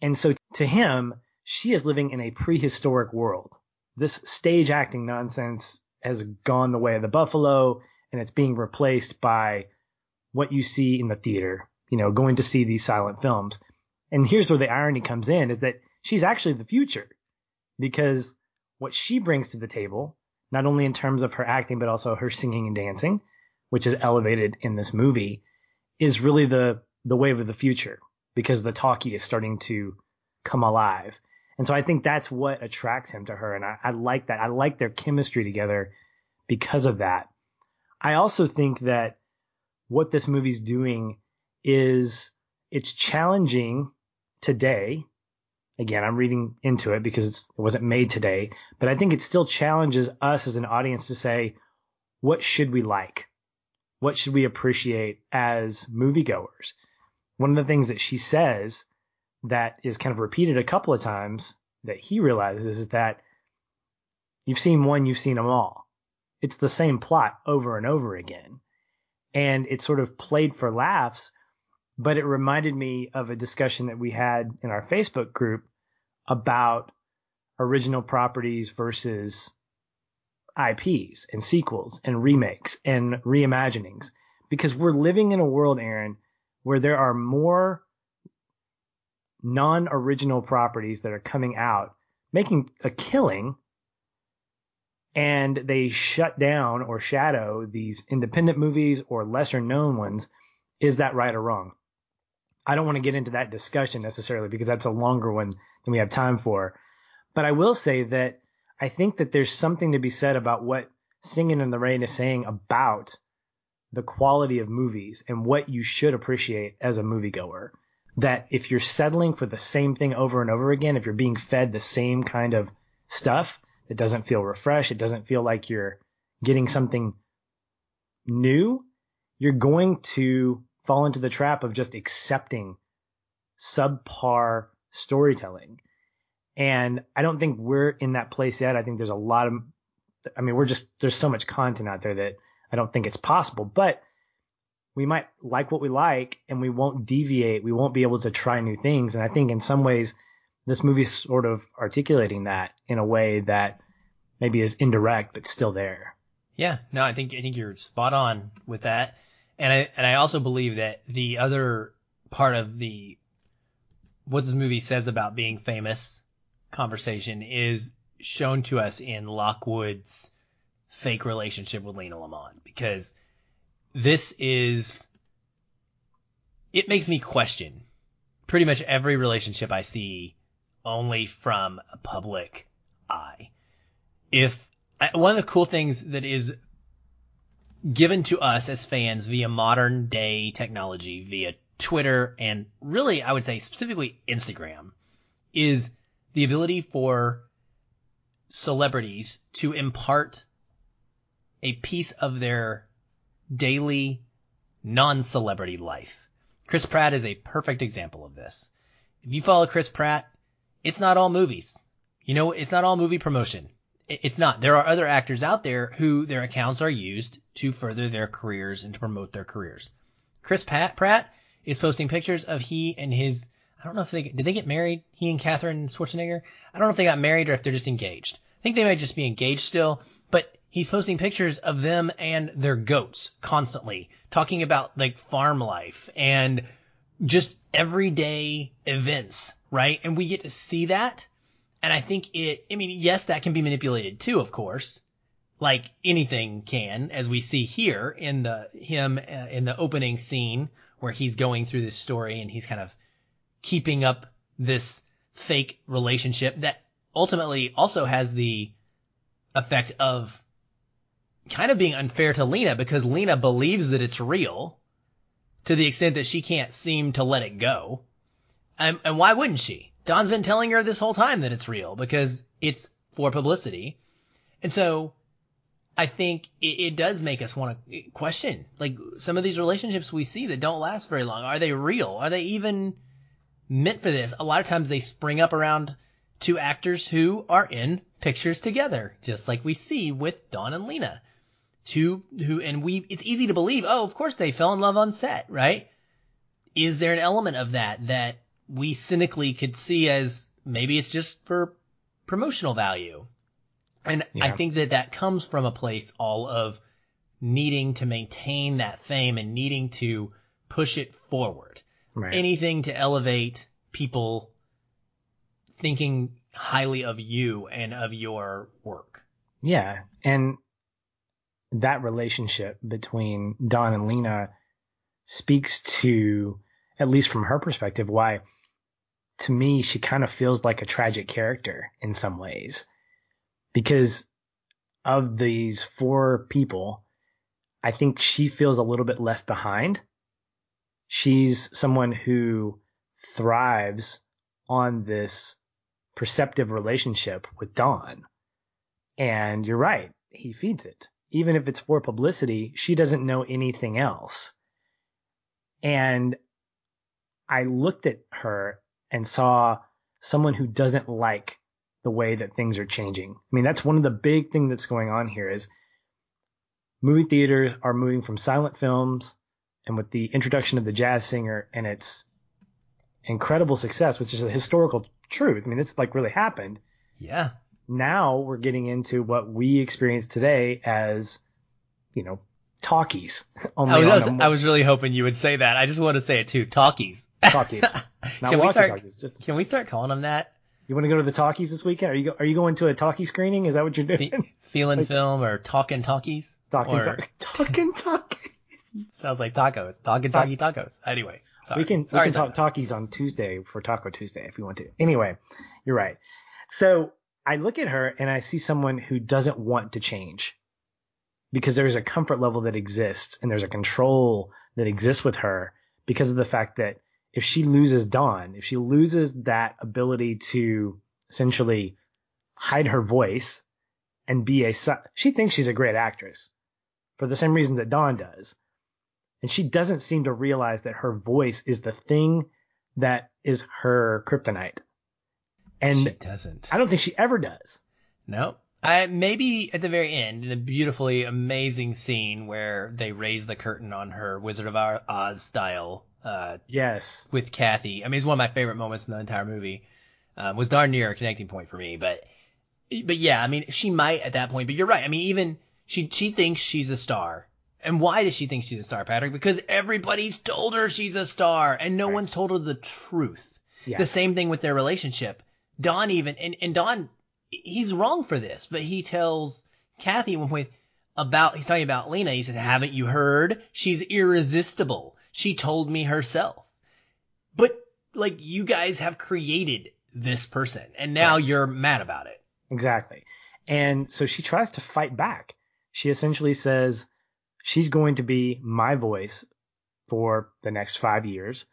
Speaker 1: And so to him, she is living in a prehistoric world. This stage acting nonsense has gone the way of the buffalo and it's being replaced by what you see in the theater, you know, going to see these silent films. And here's where the irony comes in is that she's actually the future because what she brings to the table, not only in terms of her acting, but also her singing and dancing, which is elevated in this movie, is really the, the wave of the future because the talkie is starting to come alive. And so I think that's what attracts him to her. And I, I like that. I like their chemistry together because of that. I also think that what this movie's doing is it's challenging today. Again, I'm reading into it because it wasn't made today, but I think it still challenges us as an audience to say, what should we like? What should we appreciate as moviegoers? One of the things that she says that is kind of repeated a couple of times that he realizes is that you've seen one, you've seen them all. It's the same plot over and over again. And it's sort of played for laughs, but it reminded me of a discussion that we had in our Facebook group about original properties versus IPs and sequels and remakes and reimaginings. Because we're living in a world, Aaron, where there are more non original properties that are coming out, making a killing, and they shut down or shadow these independent movies or lesser known ones. Is that right or wrong? I don't want to get into that discussion necessarily because that's a longer one than we have time for. But I will say that I think that there's something to be said about what Singing in the Rain is saying about the quality of movies and what you should appreciate as a moviegoer. That if you're settling for the same thing over and over again, if you're being fed the same kind of stuff, it doesn't feel refreshed. It doesn't feel like you're getting something new. You're going to fall into the trap of just accepting subpar storytelling. And I don't think we're in that place yet. I think there's a lot of, I mean, we're just, there's so much content out there that I don't think it's possible, but we might like what we like and we won't deviate. We won't be able to try new things. And I think in some ways, this movie is sort of articulating that in a way that maybe is indirect, but still there.
Speaker 2: Yeah, no, I think, I think you're spot on with that. And I, and I also believe that the other part of the, what this movie says about being famous conversation is shown to us in Lockwood's fake relationship with Lina Lamont because this is it makes me question pretty much every relationship I see only from a public eye. If one of the cool things that is given to us as fans via modern day technology, via Twitter and really I would say specifically Instagram is the ability for celebrities to impart a piece of their daily non-celebrity life. Chris Pratt is a perfect example of this. If you follow Chris Pratt, it's not all movies. You know, it's not all movie promotion. It's not. There are other actors out there who their accounts are used to further their careers and to promote their careers. Chris Pat, Pratt is posting pictures of he and his, I don't know if they, did they get married? He and Katherine Schwarzenegger? I don't know if they got married or if they're just engaged. I think they might just be engaged still, but he's posting pictures of them and their goats constantly, talking about like farm life and just everyday events, right? And we get to see that. And I think it, I mean, yes, that can be manipulated too, of course, like anything can, as we see here in the, him uh, in the opening scene where he's going through this story and he's kind of keeping up this fake relationship that ultimately also has the effect of kind of being unfair to Lina because Lina believes that it's real to the extent that she can't seem to let it go. And, and why wouldn't she? Don's been telling her this whole time that it's real because it's for publicity. And so I think it, it does make us want to question like some of these relationships we see that don't last very long. Are they real? Are they even meant for this? A lot of times they spring up around two actors who are in pictures together, just like we see with Don and Lina two who, and we, it's easy to believe, oh, of course they fell in love on set, right? Is there an element of that that we cynically could see as maybe it's just for promotional value? And yeah. I think that that comes from a place all of needing to maintain that fame and needing to push it forward. Right. Anything to elevate people thinking highly of you and of your work.
Speaker 1: Yeah. And that relationship between Don and Lina speaks to, at least from her perspective, why to me she kind of feels like a tragic character in some ways. Because of these four people, I think she feels a little bit left behind. She's someone who thrives on this perceptive relationship with Don. And you're right, he feeds it even if it's for publicity, she doesn't know anything else. And I looked at her and saw someone who doesn't like the way that things are changing. I mean, that's one of the big things that's going on here is movie theaters are moving from silent films and with the introduction of the jazz singer and its incredible success, which is a historical truth. I mean, it's like really happened.
Speaker 2: Yeah
Speaker 1: now we're getting into what we experience today as, you know, talkies.
Speaker 2: I was, I was really hoping you would say that. I just want to say it too. Talkies.
Speaker 1: Talkies.
Speaker 2: Not can we start. Just, can we start calling them that?
Speaker 1: You want to go to the talkies this weekend? Are you go, are you going to a talkie screening? Is that what you're doing? Fe-
Speaker 2: feeling like, film or talking talkies?
Speaker 1: Talking or... talk, talking talkies.
Speaker 2: Sounds like tacos. Talking talkie tacos. Anyway, sorry.
Speaker 1: We can
Speaker 2: sorry,
Speaker 1: we can talk talkies on Tuesday for Taco Tuesday if you want to. Anyway, you're right. So I look at her and I see someone who doesn't want to change. Because there's a comfort level that exists and there's a control that exists with her because of the fact that if she loses Don, if she loses that ability to essentially hide her voice and be a, she thinks she's a great actress for the same reasons that Don does. And she doesn't seem to realize that her voice is the thing that is her kryptonite. And
Speaker 2: she doesn't.
Speaker 1: I don't think she ever does.
Speaker 2: No. I, maybe at the very end, in the beautifully amazing scene where they raise the curtain on her Wizard of Oz style. Uh,
Speaker 1: yes.
Speaker 2: With Kathy. I mean, it's one of my favorite moments in the entire movie. Um, was darn near a connecting point for me, but, but yeah, I mean, she might at that point, but you're right. I mean, even she, she thinks she's a star. And why does she think she's a star, Patrick? Because everybody's told her she's a star and no right. one's told her the truth. Yeah. The same thing with their relationship. Don even, and, and Don he's wrong for this, but he tells Kathy one point about, he's talking about Lina. He says, haven't you heard? She's irresistible. She told me herself. But like you guys have created this person and now right. you're mad about it.
Speaker 1: Exactly. And so she tries to fight back. She essentially says she's going to be my voice for the next five years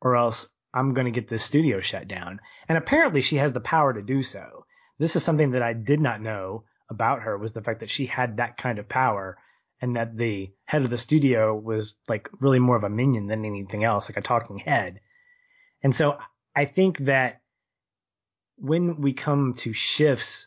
Speaker 1: or else I'm going to get this studio shut down. And apparently she has the power to do so. This is something that I did not know about her was the fact that she had that kind of power and that the head of the studio was like really more of a minion than anything else, like a talking head. And so I think that when we come to shifts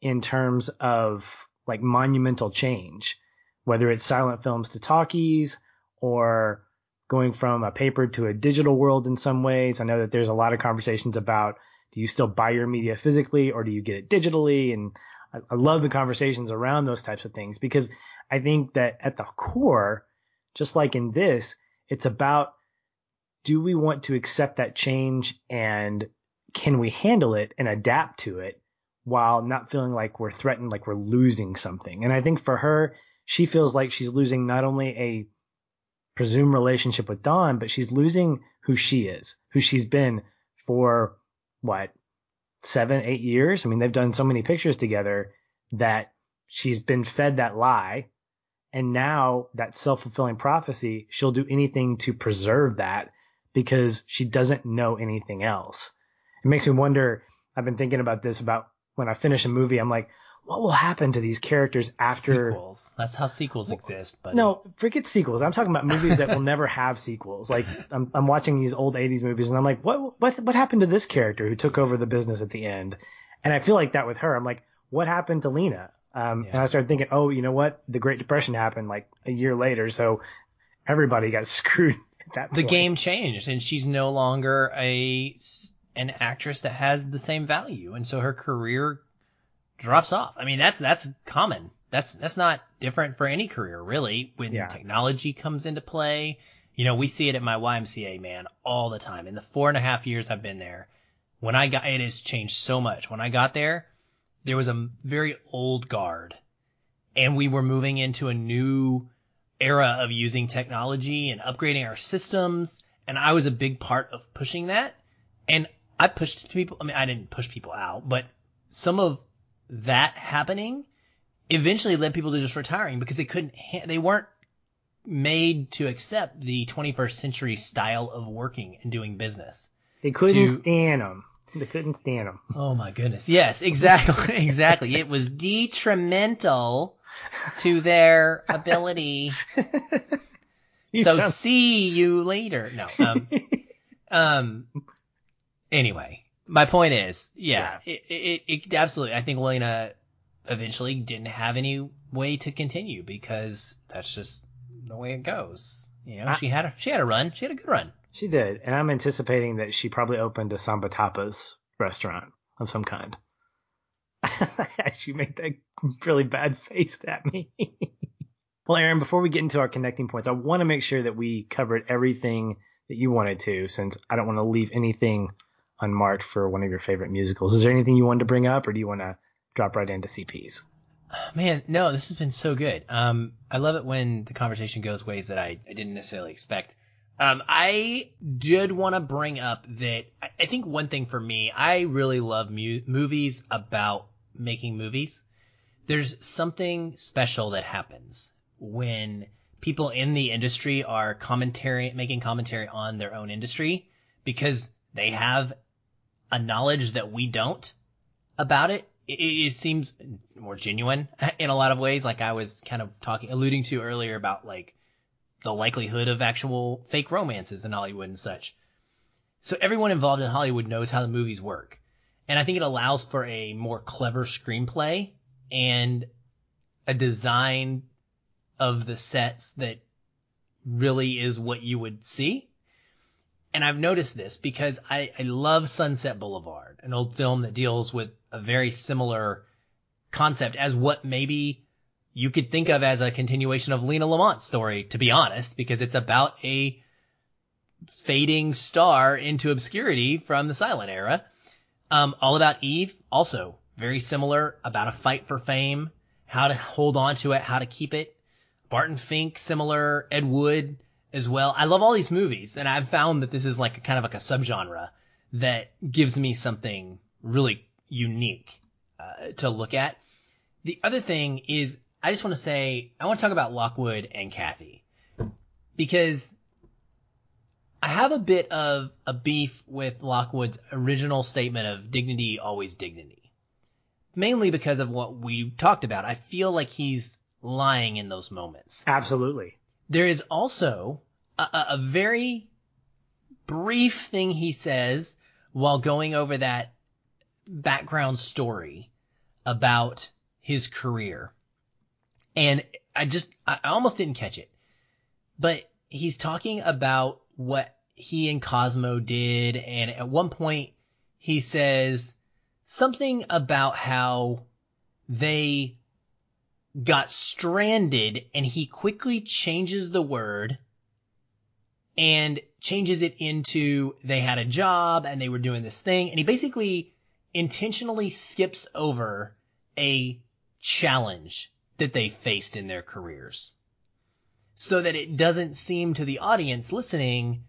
Speaker 1: in terms of like monumental change, whether it's silent films to talkies or going from a paper to a digital world in some ways. I know that there's a lot of conversations about do you still buy your media physically or do you get it digitally? And I, I love the conversations around those types of things because I think that at the core, just like in this, it's about do we want to accept that change and can we handle it and adapt to it while not feeling like we're threatened, like we're losing something? And I think for her, she feels like she's losing not only a presumed relationship with Don, but she's losing who she is, who she's been for what seven, eight years. I mean, they've done so many pictures together that she's been fed that lie. And now that self fulfilling prophecy, she'll do anything to preserve that because she doesn't know anything else. It makes me wonder. I've been thinking about this about when I finish a movie. I'm like, what will happen to these characters after
Speaker 2: sequels? That's how sequels exist. But
Speaker 1: no, forget sequels. I'm talking about movies that will never have sequels. Like I'm, I'm watching these old '80s movies, and I'm like, what, what, what happened to this character who took over the business at the end? And I feel like that with her. I'm like, what happened to Lina? Um, yeah. And I started thinking, oh, you know what? The Great Depression happened like a year later, so everybody got screwed at that
Speaker 2: The game changed, and she's no longer a an actress that has the same value, and so her career drops off. I mean, that's that's common. That's that's not different for any career, really. When yeah. technology comes into play, you know, we see it at my YMCA, man, all the time. In the four and a half years I've been there, when I got, it has changed so much. When I got there, there was a very old guard, and we were moving into a new era of using technology and upgrading our systems. And I was a big part of pushing that. And I pushed people. I mean, I didn't push people out, but some of that happening eventually led people to just retiring because they couldn't, they weren't made to accept the 21st century style of working and doing business.
Speaker 1: They couldn't to, stand them. They couldn't stand them.
Speaker 2: Oh my goodness. Yes, exactly. exactly. It was detrimental to their ability. so sound... see you later. No. Um, um, anyway, my point is, yeah, yeah. It, it, it, absolutely. I think Lina eventually didn't have any way to continue because that's just the way it goes. You know, I, she had a she had a run. She had a good run.
Speaker 1: She did, and I'm anticipating that she probably opened a Samba Tapas restaurant of some kind. she made that really bad face at me. well, Aaron, before we get into our connecting points, I want to make sure that we covered everything that you wanted to, since I don't want to leave anything unmarked for one of your favorite musicals. Is there anything you wanted to bring up, or do you want to drop right into CPs?
Speaker 2: Man, no, this has been so good. Um, I love it when the conversation goes ways that I, I didn't necessarily expect. Um, I did want to bring up that I, think one thing for me, I really love mu- movies about making movies there's something special that happens when people in the industry are commentary, making commentary on their own industry because they have a knowledge that we don't about it. It, it seems more genuine in a lot of ways. Like I was kind of talking, alluding to earlier about like the likelihood of actual fake romances in Hollywood and such. So everyone involved in Hollywood knows how the movies work. And I think it allows for a more clever screenplay and a design of the sets that really is what you would see. And I've noticed this because I, I love Sunset Boulevard, an old film that deals with a very similar concept as what maybe you could think of as a continuation of Lina Lamont's story, to be honest, because it's about a fading star into obscurity from the silent era. Um, All About Eve, also very similar about a fight for fame, how to hold on to it, how to keep it. Barton Fink, similar. Ed Wood as well. I love all these movies, and I've found that this is like a kind of like a subgenre that gives me something really unique uh, to look at. The other thing is, I just want to say, I want to talk about Lockwood and Kathy because I have a bit of a beef with Lockwood's original statement of dignity, always dignity. Mainly because of what we talked about. I feel like he's lying in those moments.
Speaker 1: Absolutely.
Speaker 2: There is also a, a very brief thing he says while going over that background story about his career. And I just, I almost didn't catch it, but he's talking about what he and Cosmo did. And at one point he says something about how they got stranded and he quickly changes the word and changes it into they had a job and they were doing this thing. And he basically intentionally skips over a challenge that they faced in their careers so that it doesn't seem to the audience listening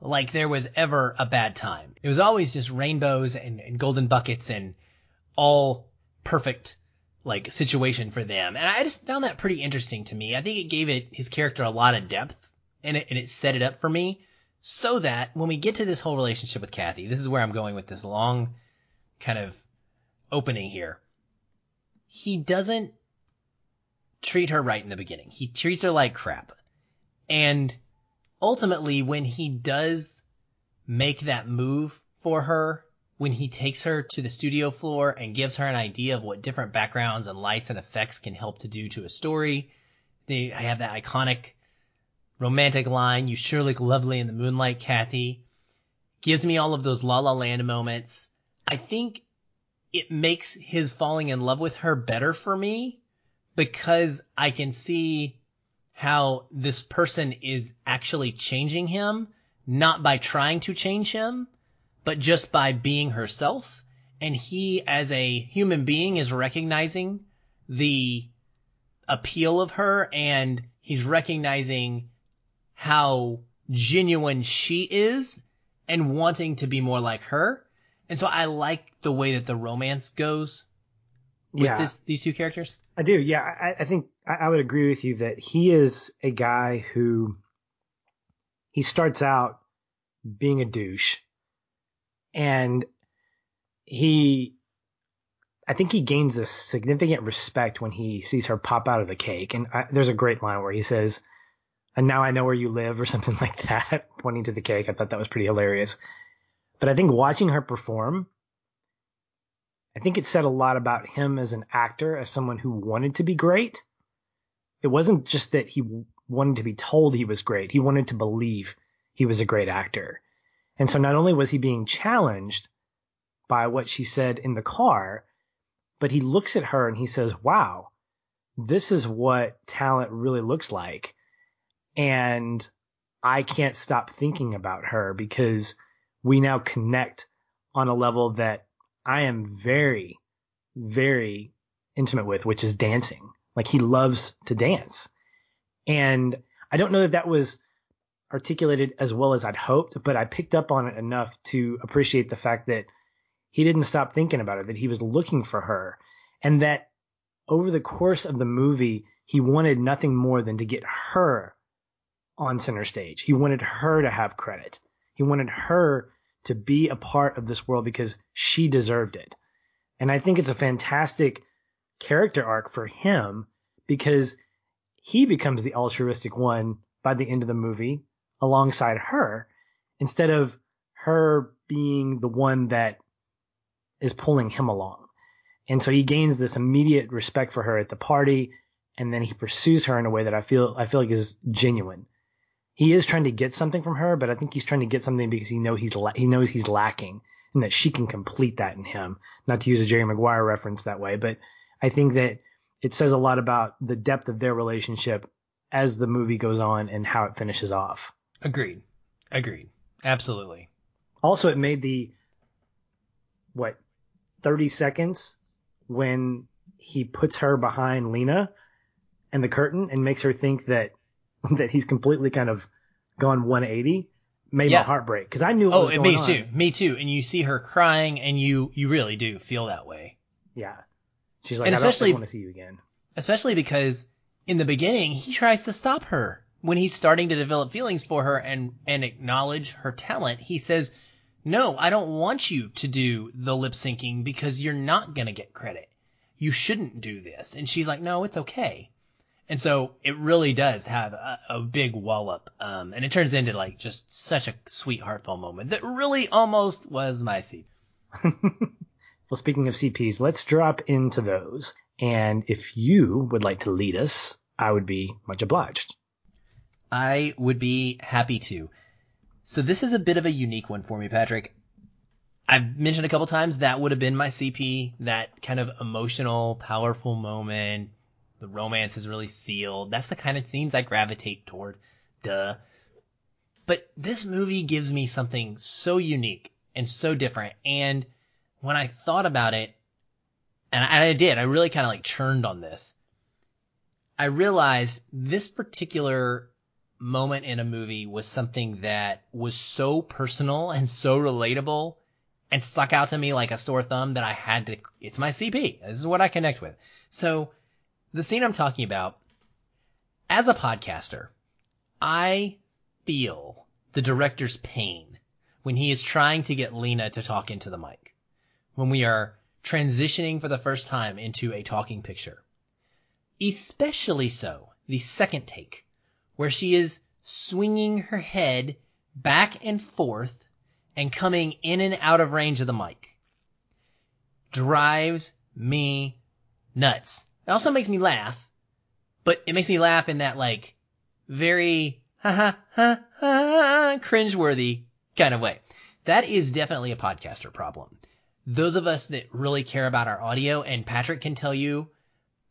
Speaker 2: like there was ever a bad time. It was always just rainbows and, and golden buckets and all perfect like situation for them. And I just found that pretty interesting to me. I think it gave it his character a lot of depth and it, and it set it up for me so that when we get to this whole relationship with Kathy, this is where I'm going with this long kind of opening here. He doesn't treat her right in the beginning. He treats her like crap. And ultimately, when he does make that move for her, when he takes her to the studio floor and gives her an idea of what different backgrounds and lights and effects can help to do to a story, they have that iconic romantic line, you sure look lovely in the moonlight, Kathy. Gives me all of those la la land moments. I think it makes his falling in love with her better for me because I can see how this person is actually changing him, not by trying to change him, but just by being herself. And he, as a human being, is recognizing the appeal of her and he's recognizing how genuine she is and wanting to be more like her. And so I like the way that the romance goes with
Speaker 1: Yeah.
Speaker 2: this, these two characters.
Speaker 1: I do. Yeah. I, I think I, I would agree with you that he is a guy who he starts out being a douche and he, I think he gains a significant respect when he sees her pop out of the cake. And I, there's a great line where he says, and now I know where you live or something like that, pointing to the cake. I thought that was pretty hilarious. But I think watching her perform, I think it said a lot about him as an actor, as someone who wanted to be great. It wasn't just that he wanted to be told he was great. He wanted to believe he was a great actor. And so not only was he being challenged by what she said in the car, but he looks at her and he says, wow, this is what talent really looks like. And I can't stop thinking about her because we now connect on a level that I am very, very intimate with, which is dancing. Like he loves to dance. And I don't know that that was articulated as well as I'd hoped, but I picked up on it enough to appreciate the fact that he didn't stop thinking about it, that he was looking for her and that over the course of the movie, he wanted nothing more than to get her on center stage. He wanted her to have credit. He wanted her to be a part of this world because she deserved it. And I think it's a fantastic character arc for him because he becomes the altruistic one by the end of the movie alongside her instead of her being the one that is pulling him along. And so he gains this immediate respect for her at the party and then he pursues her in a way that I feel I feel like is genuine. He is trying to get something from her, but I think he's trying to get something because he know he's la- he knows he's lacking and that she can complete that in him. Not to use a Jerry Maguire reference that way, but I think that it says a lot about the depth of their relationship as the movie goes on and how it finishes off.
Speaker 2: Agreed. Agreed. Absolutely.
Speaker 1: Also, it made the what 30 seconds when he puts her behind Lina and the curtain and makes her think that that he's completely kind of gone 180 made
Speaker 2: Yeah.
Speaker 1: my heart break because I knew what
Speaker 2: oh,
Speaker 1: was going on.
Speaker 2: Oh, it me
Speaker 1: on.
Speaker 2: too. Me too. And you see her crying, and you you really do feel that way.
Speaker 1: Yeah, she's like,
Speaker 2: And
Speaker 1: I don't
Speaker 2: especially-
Speaker 1: want to see you again.
Speaker 2: especially because in the beginning he tries to stop her when he's starting to develop feelings for her and and acknowledge her talent he says no i don't want you to do the lip syncing because you're not going to get credit you shouldn't do this and she's like no it's okay and so it really does have a, a big wallop um and it turns into like just such a sweet heartfelt moment that really almost was my CP.
Speaker 1: Well, speaking of CPs, let's drop into those. And if you would like to lead us, I would be much obliged.
Speaker 2: I would be happy to. So this is a bit of a unique one for me, Patrick. I've mentioned a couple times that would have been my CP, that kind of emotional, powerful moment. The romance is really sealed. That's the kind of scenes I gravitate toward. Duh. But this movie gives me something so unique and so different. And when I thought about it, and I, I did, I really kind of like churned on this. I realized this particular moment in a movie was something that was so personal and so relatable and stuck out to me like a sore thumb that I had to, it's my CP. This is what I connect with. So the scene I'm talking about, as a podcaster, I feel the director's pain when he is trying to get Lina to talk into the mic. When we are transitioning for the first time into a talking picture. Especially so the second take, where she is swinging her head back and forth and coming in and out of range of the mic. Drives me nuts. It also makes me laugh, but it makes me laugh in that like very ha ha ha ha cringeworthy kind of way. That is definitely a podcaster problem. Those of us that really care about our audio, and Patrick can tell you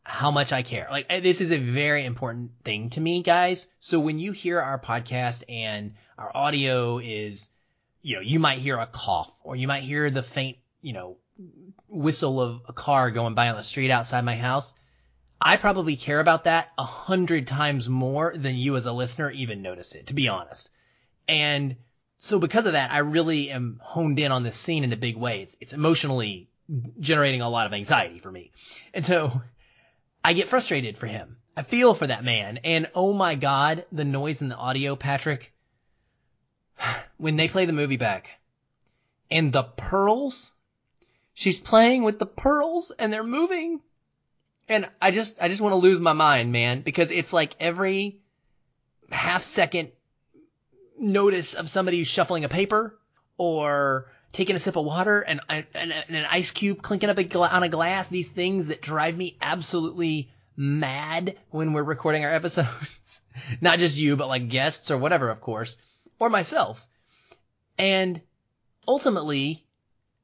Speaker 2: how much I care. Like eh, this is a very important thing to me, guys. So when you hear our podcast and our audio is, you know, you might hear a cough or you might hear the faint, you know, whistle of a car going by on the street outside my house. I probably care about that a hundred times more than you as a listener even notice it, to be honest. And so because of that, I really am honed in on this scene in a big way. It's, it's emotionally generating a lot of anxiety for me. And so I get frustrated for him. I feel for that man. And oh my God, the noise in the audio, Patrick, when they play the movie back and the pearls, she's playing with the pearls and they're moving. And I just, I just want to lose my mind, man, because it's like every half second notice of somebody shuffling a paper or taking a sip of water and, and, and an ice cube clinking up a gla- on a glass. These things that drive me absolutely mad when we're recording our episodes. Not just you, but like guests or whatever, of course, or myself. And ultimately,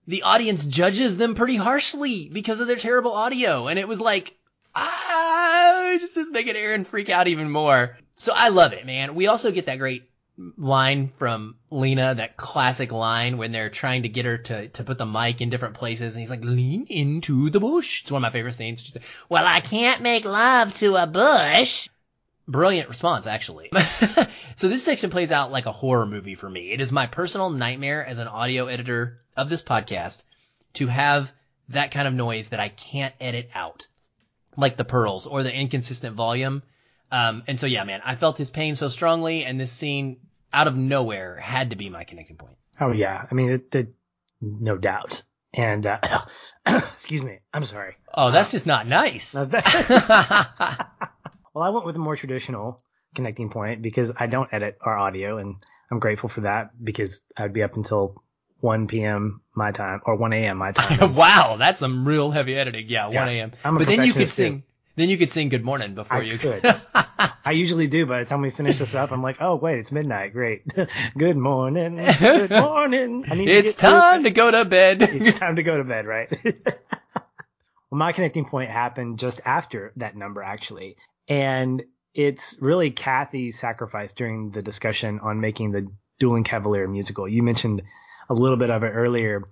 Speaker 2: the audience judges them pretty harshly because of their terrible audio. And it was like, ah, it just is making Aaron freak out even more. So I love it, man. We also get that great line from Lina, that classic line when they're trying to get her to, to put the mic in different places. And he's like, lean into the bush. It's one of my favorite scenes. She's like, well, I can't make love to a bush. Brilliant response, actually. so this section plays out like a horror movie for me. It is my personal nightmare as an audio editor of this podcast to have that kind of noise that I can't edit out. like the pearls or the inconsistent volume. Um, and so yeah, man, I felt his pain so strongly, and this scene out of nowhere had to be my connecting point.
Speaker 1: Oh yeah, I mean, it, it no doubt. And uh, excuse me, I'm sorry.
Speaker 2: Oh, that's just not nice.
Speaker 1: well, I went with a more traditional connecting point because I don't edit our audio, and I'm grateful for that because I'd be up until 1 p.m. my time or 1 a.m. my time.
Speaker 2: wow, that's some real heavy editing. Yeah, 1 a.m. But then you could sing. Then you could sing "Good Morning" before
Speaker 1: I
Speaker 2: you
Speaker 1: could. I usually do. By the time we finish this up, I'm like, oh wait, it's midnight. Great. Good morning. Good morning. To
Speaker 2: it's
Speaker 1: through
Speaker 2: time to go to bed.
Speaker 1: it's time to go to bed, right? well, my connecting point happened just after that number, actually. And it's really Kathy's sacrifice during the discussion on making the Dueling Cavalier musical. You mentioned a little bit of it earlier.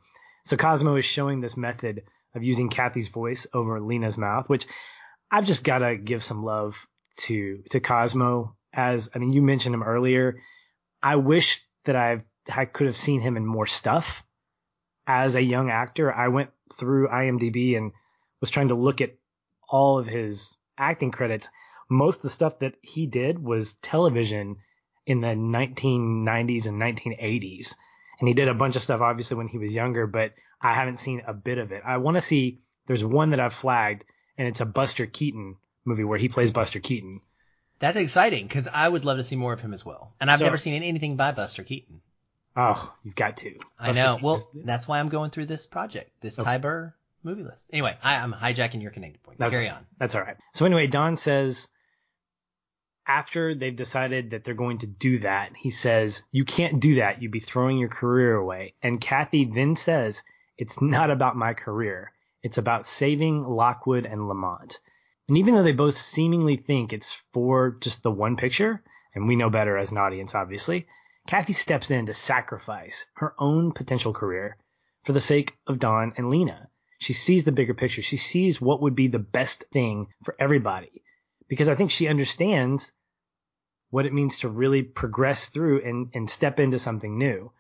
Speaker 1: So Cosmo is showing this method of using Kathy's voice over Lina's mouth, which I've just got to give some love to, to Cosmo. As, I mean, you mentioned him earlier. I wish that I've, I could have seen him in more stuff as a young actor, I went through IMDb and was trying to look at all of his acting credits. Most of the stuff that he did was television in the 1990s and 1980s. And he did a bunch of stuff, obviously, when he was younger, but I haven't seen a bit of it. I want to see, there's one that I've flagged, and it's a Buster Keaton movie where he plays Buster Keaton.
Speaker 2: That's exciting because I would love to see more of him as well. And I've
Speaker 1: So-
Speaker 2: never seen anything by Buster Keaton.
Speaker 1: Oh, you've got to.
Speaker 2: I know.
Speaker 1: Keaton
Speaker 2: Well,
Speaker 1: is-
Speaker 2: that's why I'm going through this project, this
Speaker 1: Okay.
Speaker 2: Ty movie list. Anyway, I, I'm hijacking your connected point.
Speaker 1: That's
Speaker 2: Carry on.
Speaker 1: That's all right. So anyway, Don says after they've decided that they're going to do that, he says, "You can't do that. You'd be throwing your career away." And Kathy then says, "It's not about my career. It's about saving Lockwood and Lamont." And even though they both seemingly think it's for just the one picture, and we know better as an audience, obviously, Kathy steps in to sacrifice her own potential career for the sake of Don and Lina. She sees the bigger picture. She sees what would be the best thing for everybody. Because I think she understands what it means to really progress through and, and step into something new.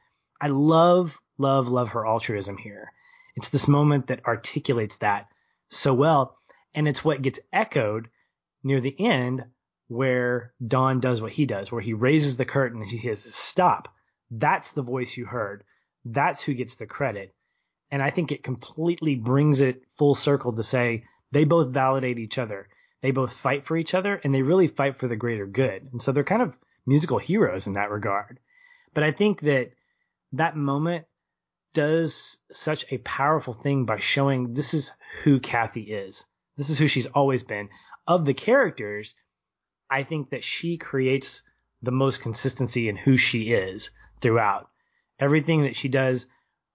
Speaker 1: I love, love, love her altruism here. It's this moment that articulates that so well. And it's what gets echoed near the end where Don does what he does, where he raises the curtain and he says, stop. That's the voice you heard. That's who gets the credit. And I think it completely brings it full circle to say they both validate each other. They both fight for each other and they really fight for the greater good. And so they're kind of musical heroes in that regard. But I think that that moment does such a powerful thing by showing this is who Kathy is. This is who she's always been. Of the characters, I think that she creates the most consistency in who she is throughout. Everything that she does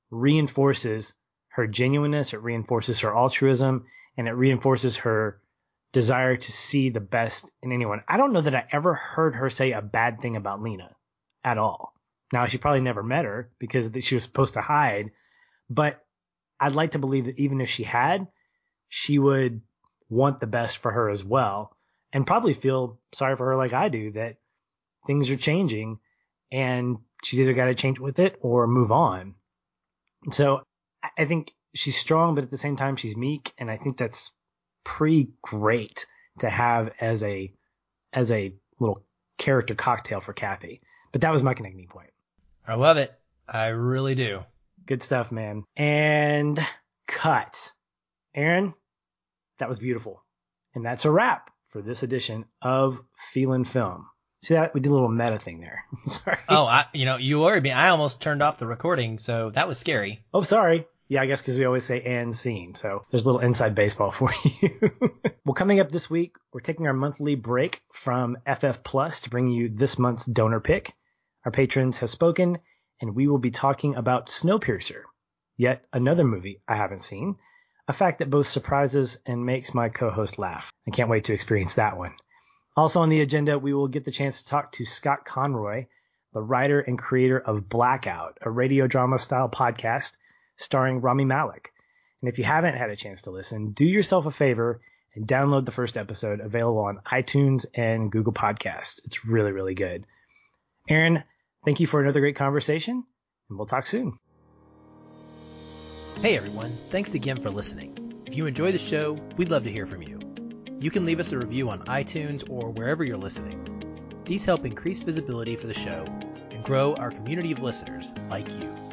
Speaker 1: reinforces her genuineness, it reinforces her altruism, and it reinforces her desire to see the best in anyone. I don't know that I ever heard her say a bad thing about Lina at all. Now, she probably never met her because she was supposed to hide, but I'd like to believe that even if she had, she would want the best for her as well and probably feel sorry for her like I do that things are changing and she's either got to change with it or move on. So I- think she's strong, but at the same time, she's meek. And I think that's pretty great to have as a, as a little character cocktail for Kathy. But that was my connecting point.
Speaker 2: I love it. I really do.
Speaker 1: Good stuff, man. And cut. Aaron, that was beautiful. And that's a wrap for this edition of Feelin' Film. See that? We did a little meta thing there. sorry.
Speaker 2: Oh, I, you know, you worried me. I almost turned off the recording, so that was scary.
Speaker 1: Oh, sorry. Yeah, I guess because we always say and scene. So there's a little inside baseball for you. well, coming up this week, we're taking our monthly break from FF Plus to bring you this month's donor pick. Our patrons have spoken, and we will be talking about Snowpiercer, yet another movie I haven't seen. A fact that both surprises and makes my co host laugh. I can't wait to experience that one. Also on the agenda, we will get the chance to talk to Scott Conroy, the writer and creator of Blackout, a radio drama style podcast starring Rami Malek. And if you haven't had a chance to listen, do yourself a favor and download the first episode available on iTunes and Google Podcasts. It's really, really good. Aaron, thank you for another great conversation, and we'll talk soon.
Speaker 2: Hey everyone, thanks again for listening. If you enjoy the show, we'd love to hear from you. You can leave us a review on iTunes or wherever you're listening. These help increase visibility for the show and grow our community of listeners like you.